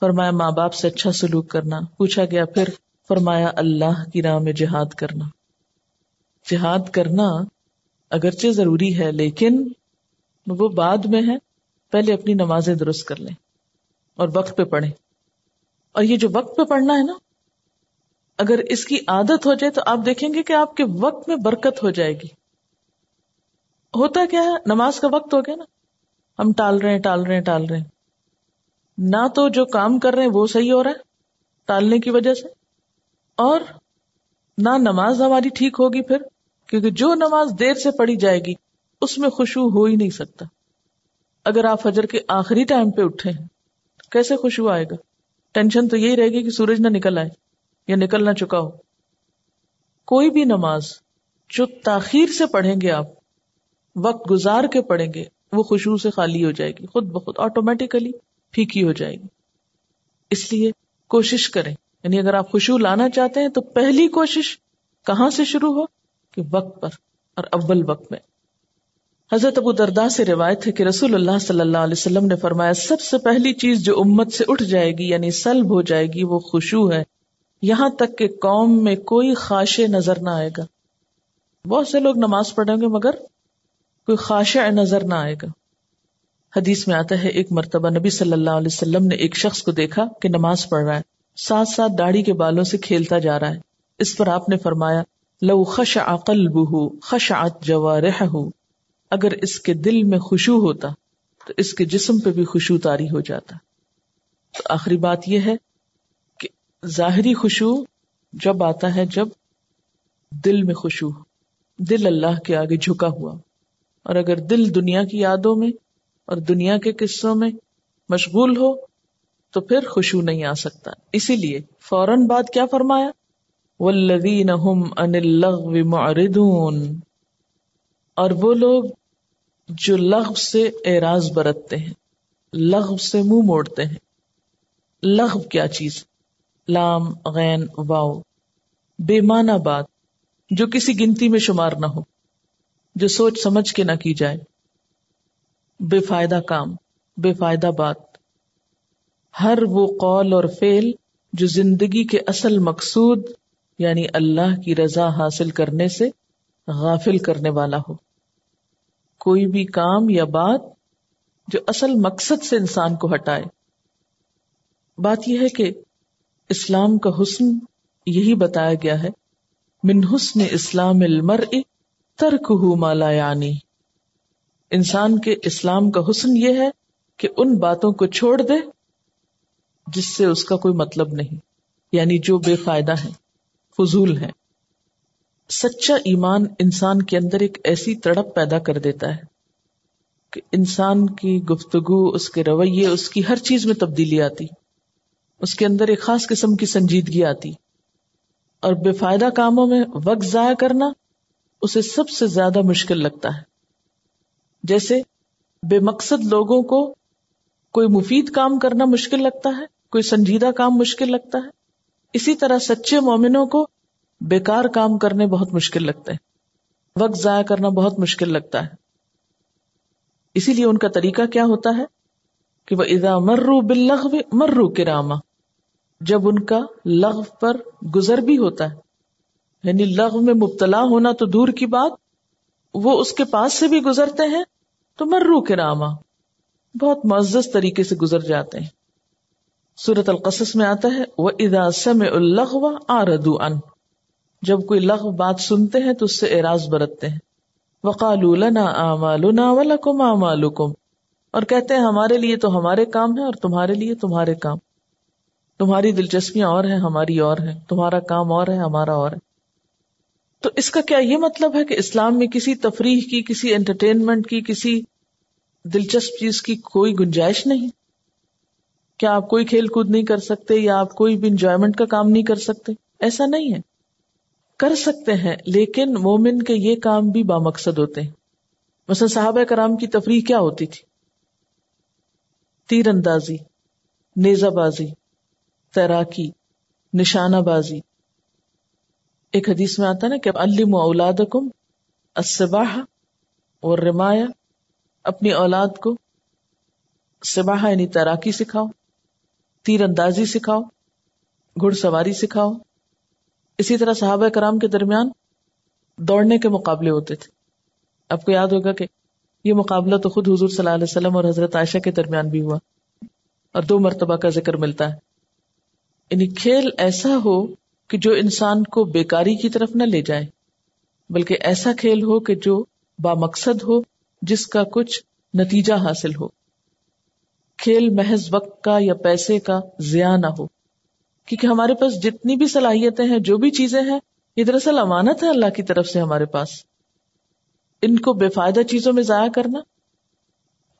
فرمایا ماں باپ سے اچھا سلوک کرنا۔ پوچھا گیا پھر، فرمایا اللہ کی راہ میں جہاد کرنا۔ جہاد کرنا اگرچہ ضروری ہے، لیکن وہ بعد میں ہے پہلے اپنی نمازیں درست کر لیں اور وقت پہ پڑھیں۔ اور یہ جو وقت پہ پڑھنا ہے نا، اگر اس کی عادت ہو جائے تو آپ دیکھیں گے کہ آپ کے وقت میں برکت ہو جائے گی۔ ہوتا کیا ہے، نماز کا وقت ہو گیا نا۔ ہم ٹال رہے ہیں، ٹال رہے ہیں، ٹال رہے ہیں۔ نہ تو جو کام کر رہے ہیں وہ صحیح ہو رہا ہے، ٹالنے کی وجہ سے۔ اور نہ نماز ہماری ٹھیک ہوگی پھر، کیونکہ جو نماز دیر سے پڑھی جائے گی اس میں خوشبو ہو ہی نہیں سکتا۔ اگر آپ فجر کے آخری ٹائم پہ اٹھے ہیں، کیسے خوشبو آئے گا؟ ٹینشن تو یہی رہے گی کہ سورج نہ نکل آئے یا نکل نہ چکا ہو۔ کوئی بھی نماز جو تاخیر سے پڑھیں گے آپ، وقت گزار کے پڑھیں گے، وہ خوشبو سے خالی ہو جائے گی، خود بخود آٹومیٹیکلی پھیکی ہو جائے گی۔ اس لیے کوشش کریں۔ یعنی اگر آپ خوشبو لانا چاہتے ہیں تو پہلی کوشش کہاں سے شروع ہو؟ کہ وقت پر اور اول وقت میں۔ حضرت ابو دردا سے روایت ہے کہ رسول اللہ صلی اللہ علیہ وسلم نے فرمایا، سب سے پہلی چیز جو امت سے اٹھ جائے گی یعنی سلب ہو جائے گی، وہ خوشو ہے۔ یہاں تک کہ قوم میں کوئی خاشے نظر نہ آئے گا۔ بہت سے لوگ نماز پڑھیں گے مگر کوئی خاشع نظر نہ آئے گا۔ حدیث میں آتا ہے، ایک مرتبہ نبی صلی اللہ علیہ وسلم نے ایک شخص کو دیکھا کہ نماز پڑھ رہا ہے۔ ساتھ ساتھ داڑھی کے بالوں سے کھیلتا جا رہا ہے۔ اس پر آپ نے فرمایا، لو خش عقل بہ خش ات اگر اس کے دل میں خوشو ہوتا، تو اس کے جسم پہ بھی خوشو تاری ہو جاتا۔ تو آخری بات یہ ہے کہ ظاہری خوشو جب آتا ہے جب دل میں خوشو دل اللہ کے آگے جھکا ہوا۔ اور اگر دل دنیا کی یادوں میں اور دنیا کے قصوں میں مشغول ہو، تو پھر خوشو نہیں آ سکتا۔ اسی لیے فوراً بات کیا فرمایا؟ معرضون۔ اور وہ لوگ جو لغ سے اعراض برتتے ہیں لغ سے منہ مو موڑتے ہیں۔ لغ کیا چیز؟ لام، غین واؤ بے معنی بات جو کسی گنتی میں شمار نہ ہو، جو سوچ سمجھ کے نہ کی جائے۔ بے فائدہ کام، بے فائدہ بات۔ ہر وہ قول اور فیل جو زندگی کے اصل مقصود یعنی اللہ کی رضا حاصل کرنے سے غافل کرنے والا ہو۔ کوئی بھی کام یا بات جو اصل مقصد سے انسان کو ہٹائے۔ بات یہ ہے کہ اسلام کا حسن یہی بتایا گیا ہے، من حسن اسلام المر ترک ہو مالا یعنی۔ انسان کے اسلام کا حسن یہ ہے کہ ان باتوں کو چھوڑ دے جس سے اس کا کوئی مطلب نہیں یعنی جو بے فائدہ ہے فضول ہے سچا ایمان انسان کے اندر ایک ایسی تڑپ پیدا کر دیتا ہے کہ انسان کی گفتگو، اس کے رویے، اس کی ہر چیز میں تبدیلی آتی، اس کے اندر ایک خاص قسم کی سنجیدگی آتی۔ اور بے فائدہ کاموں میں وقت ضائع کرنا اسے سب سے زیادہ مشکل لگتا ہے۔ جیسے بے مقصد لوگوں کو کوئی مفید کام کرنا مشکل لگتا ہے، کوئی سنجیدہ کام مشکل لگتا ہے، اسی طرح سچے مومنوں کو بیکار کام کرنے بہت مشکل لگتے ہیں۔ وقت ضائع کرنا بہت مشکل لگتا ہے۔ اسی لیے ان کا طریقہ کیا ہوتا ہے؟ کہ وہ ادا مرو بلغ مرو کراما۔ جب ان کا لغ پر گزر بھی ہوتا ہے۔ یعنی لغ میں مبتلا ہونا تو دور کی بات، وہ اس کے پاس سے بھی گزرتے ہیں تو مرو کراما۔ بہت معزز طریقے سے گزر جاتے ہیں۔ سورت القصص میں آتا ہے وہ ادا سم الغ آردو ان جب کوئی لغ بات سنتے ہیں تو اس سے اعراض برتتے ہیں۔ وقال لنا اعمالنا ولکم اعمالکم۔ اور کہتے ہیں، ہمارے لیے تو ہمارے کام ہے اور تمہارے لیے تمہارے کام۔ تمہاری دلچسپیاں اور ہیں، ہماری اور ہیں۔ تمہارا کام اور ہے، ہمارا اور ہے۔ تو اس کا کیا یہ مطلب ہے کہ اسلام میں کسی تفریح کی، کسی انٹرٹینمنٹ کی، کسی دلچسپ چیز کی کوئی گنجائش نہیں۔ کیا آپ کوئی کھیل کود نہیں کر سکتے یا آپ کوئی بھی انجوائمنٹ کا کام نہیں کر سکتے؟ ایسا نہیں ہے۔ کر سکتے ہیں، لیکن مومن کے یہ کام بھی بامقصد ہوتے ہیں۔ مثلا صحابہ کرام کی تفریح کیا ہوتی تھی؟ تیر اندازی نیزہ بازی، تیراکی، نشانہ بازی۔ ایک حدیث میں آتا نا کہ علم اولاد کم اسباہ اور رمایا اپنی اولاد کو سباہ یعنی تیراکی سکھاؤ تیر اندازی سکھاؤ گھڑ سواری سکھاؤ۔ اسی طرح صحابہ کرام کے درمیان دوڑنے کے مقابلے ہوتے تھے۔ آپ کو یاد ہوگا کہ یہ مقابلہ تو خود حضور صلی اللہ علیہ وسلم اور حضرت عائشہ کے درمیان بھی ہوا اور دو مرتبہ کا ذکر ملتا ہے۔ یعنی کھیل ایسا ہو کہ جو انسان کو بیکاری کی طرف نہ لے جائے، بلکہ ایسا کھیل ہو کہ جو با مقصد ہو، جس کا کچھ نتیجہ حاصل ہو۔ کھیل محض وقت کا یا پیسے کا ضیاع نہ ہو۔ کیونکہ ہمارے پاس جتنی بھی صلاحیتیں ہیں، جو بھی چیزیں ہیں، یہ دراصل امانت ہے اللہ کی طرف سے ہمارے پاس۔ ان کو بے فائدہ چیزوں میں ضائع کرنا،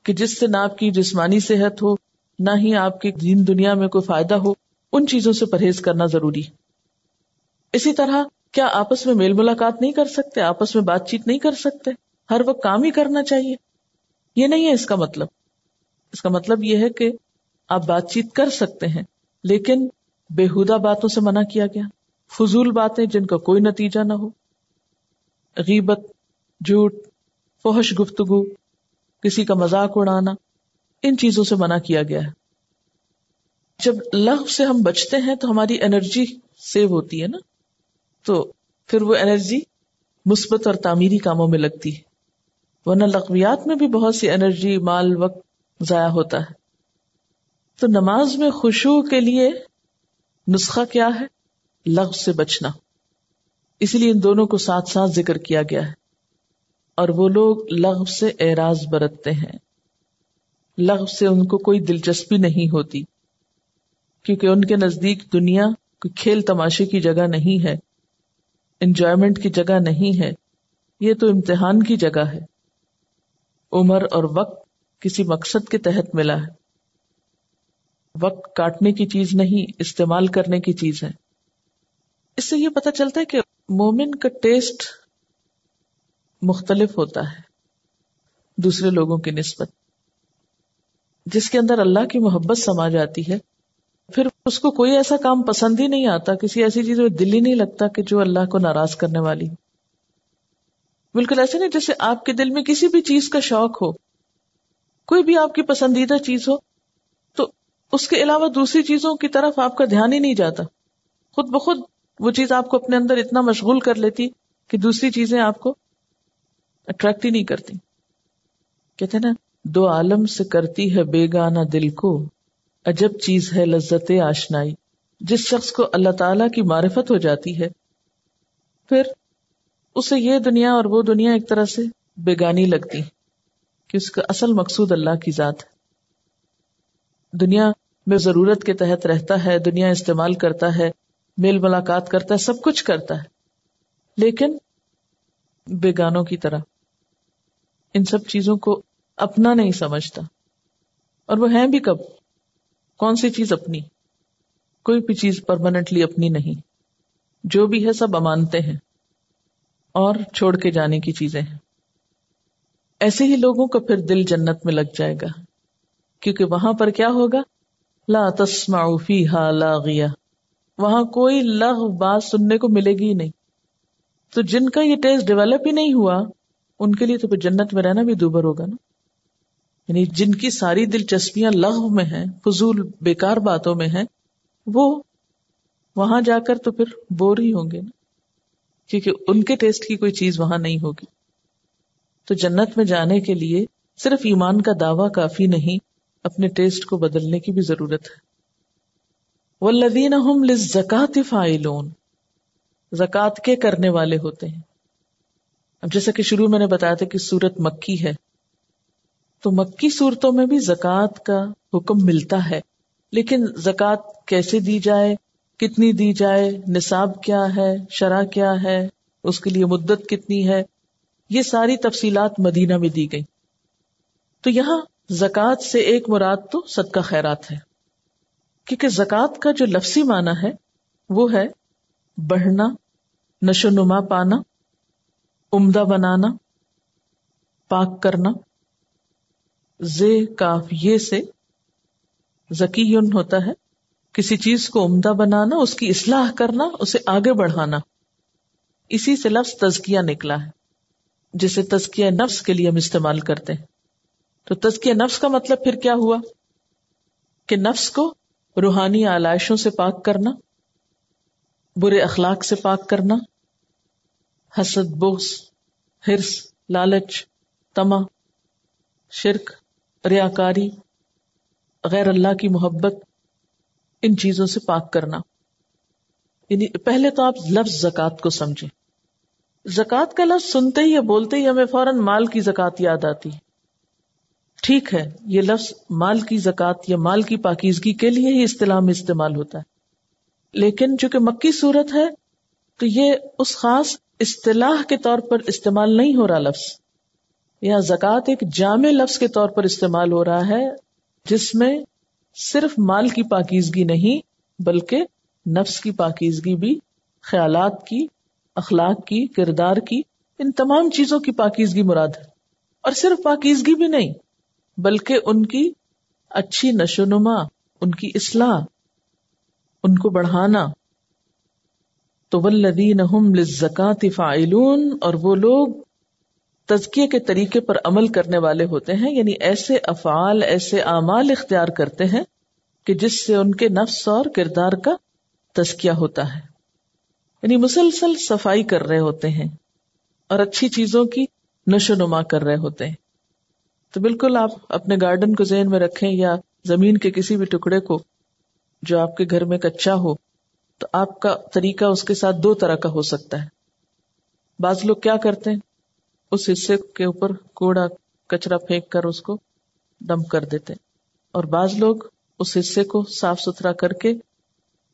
کہ جس سے نہ آپ کی جسمانی صحت ہو، نہ ہی آپ کی دین دنیا میں کوئی فائدہ ہو، ان چیزوں سے پرہیز کرنا ضروری۔ اسی طرح، کیا آپس میں میل ملاقات نہیں کر سکتے؟ آپس میں بات چیت نہیں کر سکتے؟ ہر وقت کام ہی کرنا چاہیے۔ یہ نہیں ہے اس کا مطلب۔ اس کا مطلب یہ ہے کہ آپ بات چیت کر سکتے ہیں، لیکن بےحدہ باتوں سے منع کیا گیا۔ فضول باتیں جن کا کوئی نتیجہ نہ ہو۔ غیبت، جھوٹ فوہش گفتگو، کسی کا مذاق اڑانا، ان چیزوں سے منع کیا گیا ہے۔ جب لغ سے ہم بچتے ہیں تو ہماری انرجی سیو ہوتی ہے نا۔ تو پھر وہ انرجی مثبت اور تعمیری کاموں میں لگتی ہے۔ ورنہ لغویات میں بھی بہت سی انرجی، مال، وقت ضائع ہوتا ہے۔ تو نماز میں خوشبو کے لیے نسخہ کیا ہے؟ لفظ سے بچنا۔ اسی لیے ان دونوں کو ساتھ ساتھ ذکر کیا گیا ہے۔ اور وہ لوگ لغ سے اعراض برتتے ہیں۔ لغ سے ان کو کوئی دلچسپی نہیں ہوتی۔ کیونکہ ان کے نزدیک دنیا کوئی کھیل تماشے کی جگہ نہیں ہے۔ انجوائمنٹ کی جگہ نہیں ہے۔ یہ تو امتحان کی جگہ ہے۔ عمر اور وقت کسی مقصد کے تحت ملا ہے۔ وقت کاٹنے کی چیز نہیں، استعمال کرنے کی چیز ہے۔ اس سے یہ پتا چلتا ہے کہ مومن کا ٹیسٹ مختلف ہوتا ہے، دوسرے لوگوں کی نسبت۔ جس کے اندر اللہ کی محبت سما جاتی ہے، پھر اس کو کوئی ایسا کام پسند ہی نہیں آتا، کسی ایسی چیز میں دل ہی نہیں لگتا کہ جو اللہ کو ناراض کرنے والی۔ بالکل ایسے نہیں جیسے آپ کے دل میں کسی بھی چیز کا شوق ہو، کوئی بھی آپ کی پسندیدہ چیز ہو اس کے علاوہ دوسری چیزوں کی طرف آپ کا دھیان ہی نہیں جاتا۔ خود بخود وہ چیز آپ کو اپنے اندر اتنا مشغول کر لیتی کہ دوسری چیزیں آپ کو اٹریکٹ ہی نہیں کرتی۔ کہتے نا، دو عالم سے کرتی ہے بیگانہ دل کو، عجب چیز ہے لذت آشنائی۔ جس شخص کو اللہ تعالی کی معرفت ہو جاتی ہے، پھر اسے یہ دنیا اور وہ دنیا ایک طرح سے بیگانی لگتی کہ اس کا اصل مقصود اللہ کی ذات ہے۔ دنیا میں ضرورت کے تحت رہتا ہے، دنیا استعمال کرتا ہے، میل ملاقات کرتا ہے، سب کچھ کرتا ہے۔ لیکن بیگانوں کی طرح ان سب چیزوں کو اپنا نہیں سمجھتا۔ اور وہ ہیں بھی کب؟ کون سی چیز اپنی؟ کوئی بھی چیز پرماننٹلی اپنی نہیں۔ جو بھی ہے سب امانتے ہیں۔ اور چھوڑ کے جانے کی چیزیں ہیں۔ ایسے ہی لوگوں کا پھر دل جنت میں لگ جائے گا۔ کیونکہ وہاں پر کیا ہوگا؟ لا تسمع فیہا لاغیہ۔ وہاں کوئی لغ بات سننے کو ملے گی نہیں۔ تو جن کا یہ ٹیسٹ ڈیولپ ہی نہیں ہوا، ان کے لیے تو پھر جنت میں رہنا بھی دوبر ہوگا نا۔ یعنی جن کی ساری دلچسپیاں لغ میں ہیں، فضول بیکار باتوں میں ہیں، وہ وہاں جا کر تو پھر بور ہی ہوں گے نا۔ کیونکہ ان کے ٹیسٹ کی کوئی چیز وہاں نہیں ہوگی۔ تو جنت میں جانے کے لیے صرف ایمان کا دعوی کافی نہیں۔ اپنے ٹیسٹ کو بدلنے کی بھی ضرورت ہے۔ وہ زکات فائلون زکات کے کرنے والے ہوتے ہیں۔ اب جیسا کہ شروع میں نے بتایا تھا کہ سورت مکی ہے۔ تو مکی صورتوں میں بھی زکوٰۃ کا حکم ملتا ہے۔ لیکن زکوٰۃ کیسے دی جائے؟ کتنی دی جائے؟ نصاب کیا ہے؟ شرح کیا ہے؟ اس کے لیے مدت کتنی ہے؟ یہ ساری تفصیلات مدینہ میں دی گئی تو یہاں زکوٰۃ سے ایک مراد تو صدقہ خیرات ہے۔ کیونکہ زکوٰۃ کا جو لفظی معنی ہے، وہ ہے بڑھنا نشو نما پانا، عمدہ بنانا، پاک کرنا۔ زے کاف یہ سے ذکی ہوتا ہے، کسی چیز کو عمدہ بنانا، اس کی اصلاح کرنا، اسے آگے بڑھانا۔ اسی سے لفظ تزکیہ نکلا ہے، جسے تزکیہ نفس کے لیے ہم استعمال کرتے ہیں۔ تو تزکیہ نفس کا مطلب پھر کیا ہوا؟ کہ نفس کو روحانی آلائشوں سے پاک کرنا، برے اخلاق سے پاک کرنا، حسد بوس ہرس لالچ تما شرک، ریاکاری، غیر اللہ کی محبت، ان چیزوں سے پاک کرنا۔ یعنی پہلے تو آپ لفظ زکات کو سمجھیں۔ زکات کا لفظ سنتے ہی یا بولتے ہی ہمیں فوراً مال کی زکات یاد آتی۔ ہے ٹھیک ہے، یہ لفظ مال کی زکات یا مال کی پاکیزگی کے لیے ہی اصطلاح میں استعمال ہوتا ہے۔ لیکن چونکہ مکی صورت ہے، تو یہ اس خاص اصطلاح کے طور پر استعمال نہیں ہو رہا لفظ۔ یا زکوٰۃ ایک جامع لفظ کے طور پر استعمال ہو رہا ہے، جس میں صرف مال کی پاکیزگی نہیں، بلکہ نفس کی پاکیزگی بھی، خیالات کی، اخلاق کی، کردار کی، ان تمام چیزوں کی پاکیزگی مراد ہے۔ اور صرف پاکیزگی بھی نہیں بلکہ ان کی اچھی نشو نما ان کی اصلاح، ان کو بڑھانا۔ تو ولدین زکات فائلون اور وہ لوگ تزکیے کے طریقے پر عمل کرنے والے ہوتے ہیں یعنی ایسے افعال، ایسے اعمال اختیار کرتے ہیں کہ جس سے ان کے نفس اور کردار کا تزکیہ ہوتا ہے۔ یعنی مسلسل صفائی کر رہے ہوتے ہیں اور اچھی چیزوں کی نشو نما کر رہے ہوتے ہیں۔ تو بالکل آپ اپنے گارڈن کو ذہن میں رکھیں یا زمین کے کسی بھی ٹکڑے کو جو آپ کے گھر میں کچا ہو، تو آپ کا طریقہ اس کے ساتھ دو طرح کا ہو سکتا ہے۔ بعض لوگ کیا کرتے ہیں؟ اس حصے کے اوپر کوڑا کچرا پھینک کر اس کو ڈمپ کر دیتے اور بعض لوگ اس حصے کو صاف ستھرا کر کے،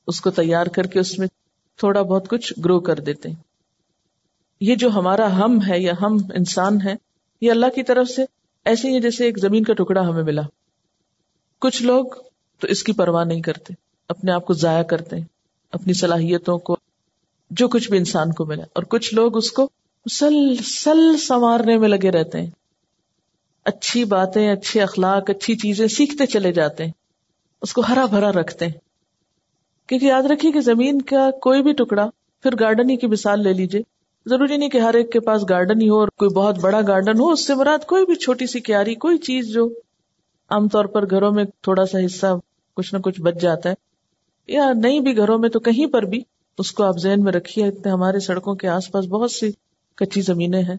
اس کو تیار کر کے اس میں تھوڑا بہت کچھ گرو کر دیتے یہ جو ہمارا ہم ہے یا ہم انسان ہے یہ اللہ کی طرف سے ایسے ہی جیسے ایک زمین کا ٹکڑا ہمیں ملا۔ کچھ لوگ تو اس کی پرواہ نہیں کرتے، اپنے آپ کو ضائع کرتے ہیں، اپنی صلاحیتوں کو، جو کچھ بھی انسان کو ملا۔ اور کچھ لوگ اس کو مسلسل سنوارنے میں لگے رہتے ہیں۔ اچھی باتیں، اچھے اخلاق، اچھی چیزیں سیکھتے چلے جاتے ہیں۔ اس کو ہرا بھرا رکھتے ہیں۔ کیونکہ یاد رکھیے کہ زمین کا کوئی بھی ٹکڑا، پھر گارڈن ہی کی مثال لے لیجیے ضروری نہیں کہ ہر ایک کے پاس گارڈن ہی ہو اور کوئی بہت بڑا گارڈن ہو، اس سے مراد کوئی بھی چھوٹی سی کیاری، کوئی چیز جو عام طور پر گھروں میں تھوڑا سا حصہ کچھ نہ کچھ بچ جاتا ہے، یا نہیں بھی گھروں میں تو کہیں پر بھی، اس کو آپ ذہن میں رکھیے، اتنے ہمارے سڑکوں کے آس پاس بہت سی کچی زمینیں ہیں۔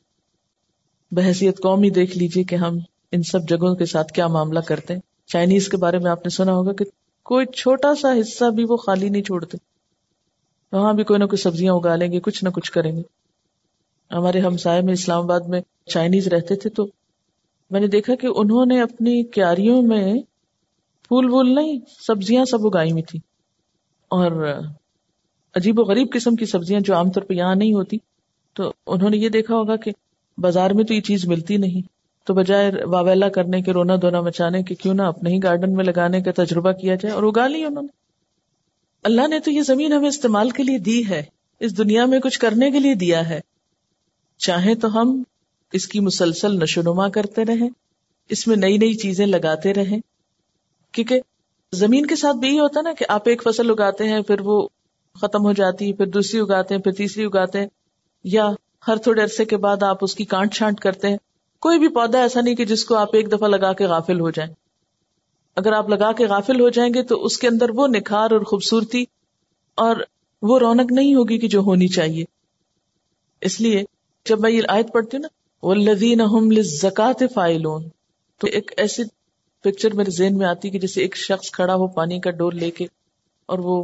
بحثیت قوم ہی دیکھ لیجیے کہ ہم ان سب جگہوں کے ساتھ کیا معاملہ کرتے ہیں۔ چائنیز کے بارے میں آپ نے سنا ہوگا کہ کوئی چھوٹا سا حصہ بھی وہ خالی نہیں چھوڑتے۔ وہاں بھی کوئی نہ کوئی سبزیاں اگا لیں گے، کچھ نہ کچھ کریں گے۔ ہمارے ہمسائے میں اسلام آباد میں چائنیز رہتے تھے، تو میں نے دیکھا کہ انہوں نے اپنی کیاریوں میں پھول وول نہیں، سبزیاں سب اگائی ہوئی تھی اور عجیب و غریب قسم کی سبزیاں جو عام طور پہ یہاں نہیں ہوتی۔ تو انہوں نے یہ دیکھا ہوگا کہ بازار میں تو یہ چیز ملتی نہیں۔ تو بجائے واویلا کرنے کے، رونا دھونا مچانے کے، کیوں نہ اپنے ہی گارڈن میں لگانے کا تجربہ کیا جائے اور اگا لی انہوں نے۔ اللہ نے تو یہ زمین ہمیں استعمال کے لیے دی ہے، اس دنیا میں کچھ کرنے کے لیے دیا ہے۔ چاہے تو ہم اس کی مسلسل نشو نما کرتے رہیں، اس میں نئی نئی چیزیں لگاتے رہیں۔ کیونکہ زمین کے ساتھ بھی یہ ہوتا نا کہ آپ ایک فصل اگاتے ہیں، پھر وہ ختم ہو جاتی ہے پھر دوسری اگاتے ہیں، پھر تیسری اگاتے ہیں، یا ہر تھوڑے عرصے کے بعد آپ اس کی کانٹ چھانٹ کرتے ہیں۔ کوئی بھی پودا ایسا نہیں کہ جس کو آپ ایک دفعہ لگا کے غافل ہو جائیں۔ اگر آپ لگا کے غافل ہو جائیں گے تو اس کے اندر وہ نکھار اور خوبصورتی اور وہ رونق نہیں ہوگی کہ جو ہونی چاہیے۔ اس لیے جب میں یہ آیت پڑھتی ہوں نا وہ لذین زکات فائلون تو ایک ایسی پکچر میرے ذہن میں آتی کہ جیسے ایک شخص کھڑا ہو پانی کا ڈور لے کے اور وہ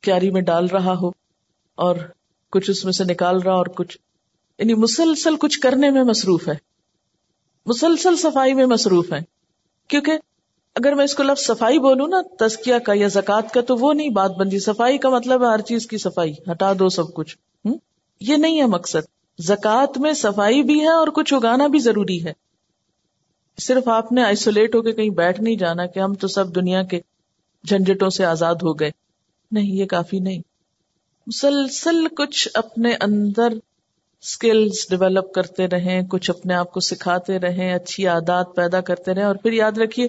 کیاری میں ڈال رہا ہو اور کچھ اس میں سے نکال رہا اور کچھ یعنی مسلسل کچھ کرنے میں مصروف ہے۔ مسلسل صفائی میں مصروف ہے۔ کیونکہ اگر میں اس کو لفظ صفائی بولوں نا تسکیہ کا یا زکات کا، تو وہ نہیں بات بنتی صفائی کا مطلب ہے ہر چیز کی صفائی، ہٹا دو سب کچھ۔ یہ نہیں ہے مقصد۔ زکات میں صفائی بھی ہے اور کچھ اگانا بھی ضروری ہے۔ صرف آپ نے آئسولیٹ ہو کے کہیں بیٹھ نہیں جانا کہ ہم تو سب دنیا کے جھنجٹوں سے آزاد ہو گئے۔ نہیں، یہ کافی نہیں۔ مسلسل کچھ اپنے اندر اسکلس ڈیولپ کرتے رہیں، کچھ اپنے آپ کو سکھاتے رہیں، اچھی عادات پیدا کرتے رہیں اور پھر یاد رکھیے،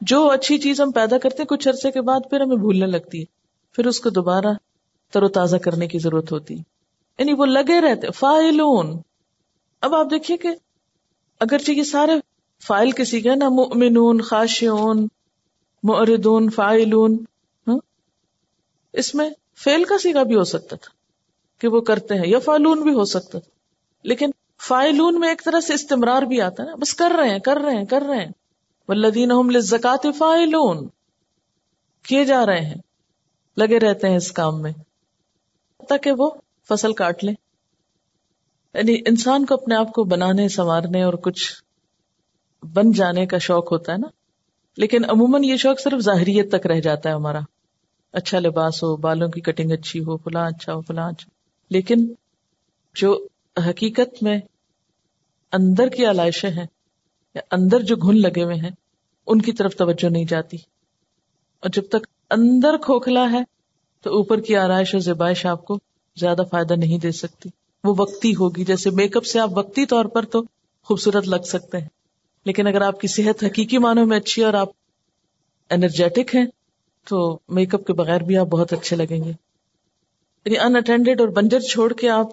جو اچھی چیز ہم پیدا کرتے ہیں، کچھ عرصے کے بعد پھر ہمیں بھولنے لگتی ہے۔ پھر اس کو دوبارہ تر و تازہ کرنے کی ضرورت ہوتی یعنی وہ لگے رہتے، فائلون۔ اب آپ دیکھیے کہ اگرچہ یہ سارے فائل کسی کے نا، مؤمنون، خاشعون معردون فائلون ہاں، اس میں فیل کا سیگا بھی ہو سکتا تھا کہ وہ کرتے ہیں، یا فائلون بھی ہو سکتا تھا۔ لیکن فائلون میں ایک طرح سے استمرار بھی آتا ہے نا، بس کر رہے ہیں، کر رہے ہیں، کر رہے ہیں۔ ولدین زکات فائلون کیے جا رہے ہیں، لگے رہتے ہیں اس کام میں، تاکہ وہ فصل کاٹ لیں۔ یعنی انسان کو اپنے آپ کو بنانے، سنوارنے اور کچھ بن جانے کا شوق ہوتا ہے نا۔ لیکن عموماً یہ شوق صرف ظاہریت تک رہ جاتا ہے ہمارا۔ اچھا لباس ہو، بالوں کی کٹنگ اچھی ہو، فلاں اچھا ہو، فلاں اچھا۔ لیکن جو حقیقت میں اندر کی علائشیں ہیں یا اندر جو گھن لگے ہوئے ہیں، ان کی طرف توجہ نہیں جاتی۔ اور جب تک اندر کھوکھلا ہے، تو اوپر کی آرائش اور زبائش آپ کو زیادہ فائدہ نہیں دے سکتی۔ وہ وقتی ہوگی۔ جیسے میک اپ سے آپ وقتی طور پر تو خوبصورت لگ سکتے ہیں۔ لیکن اگر آپ کی صحت حقیقی معنوں میں اچھی اور آپ انرجیٹک ہیں، تو میک اپ کے بغیر بھی آپ بہت اچھے لگیں گے۔ یعنی ان اٹینڈیڈ اور بنجر چھوڑ کے آپ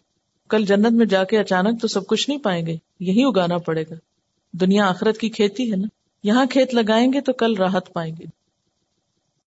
کل جنت میں جا کے اچانک تو سب کچھ نہیں پائیں گے۔ یہی اگانا پڑے گا۔ دنیا آخرت کی کھیتی ہے نا۔ یہاں کھیت لگائیں گے تو کل راحت پائیں گے۔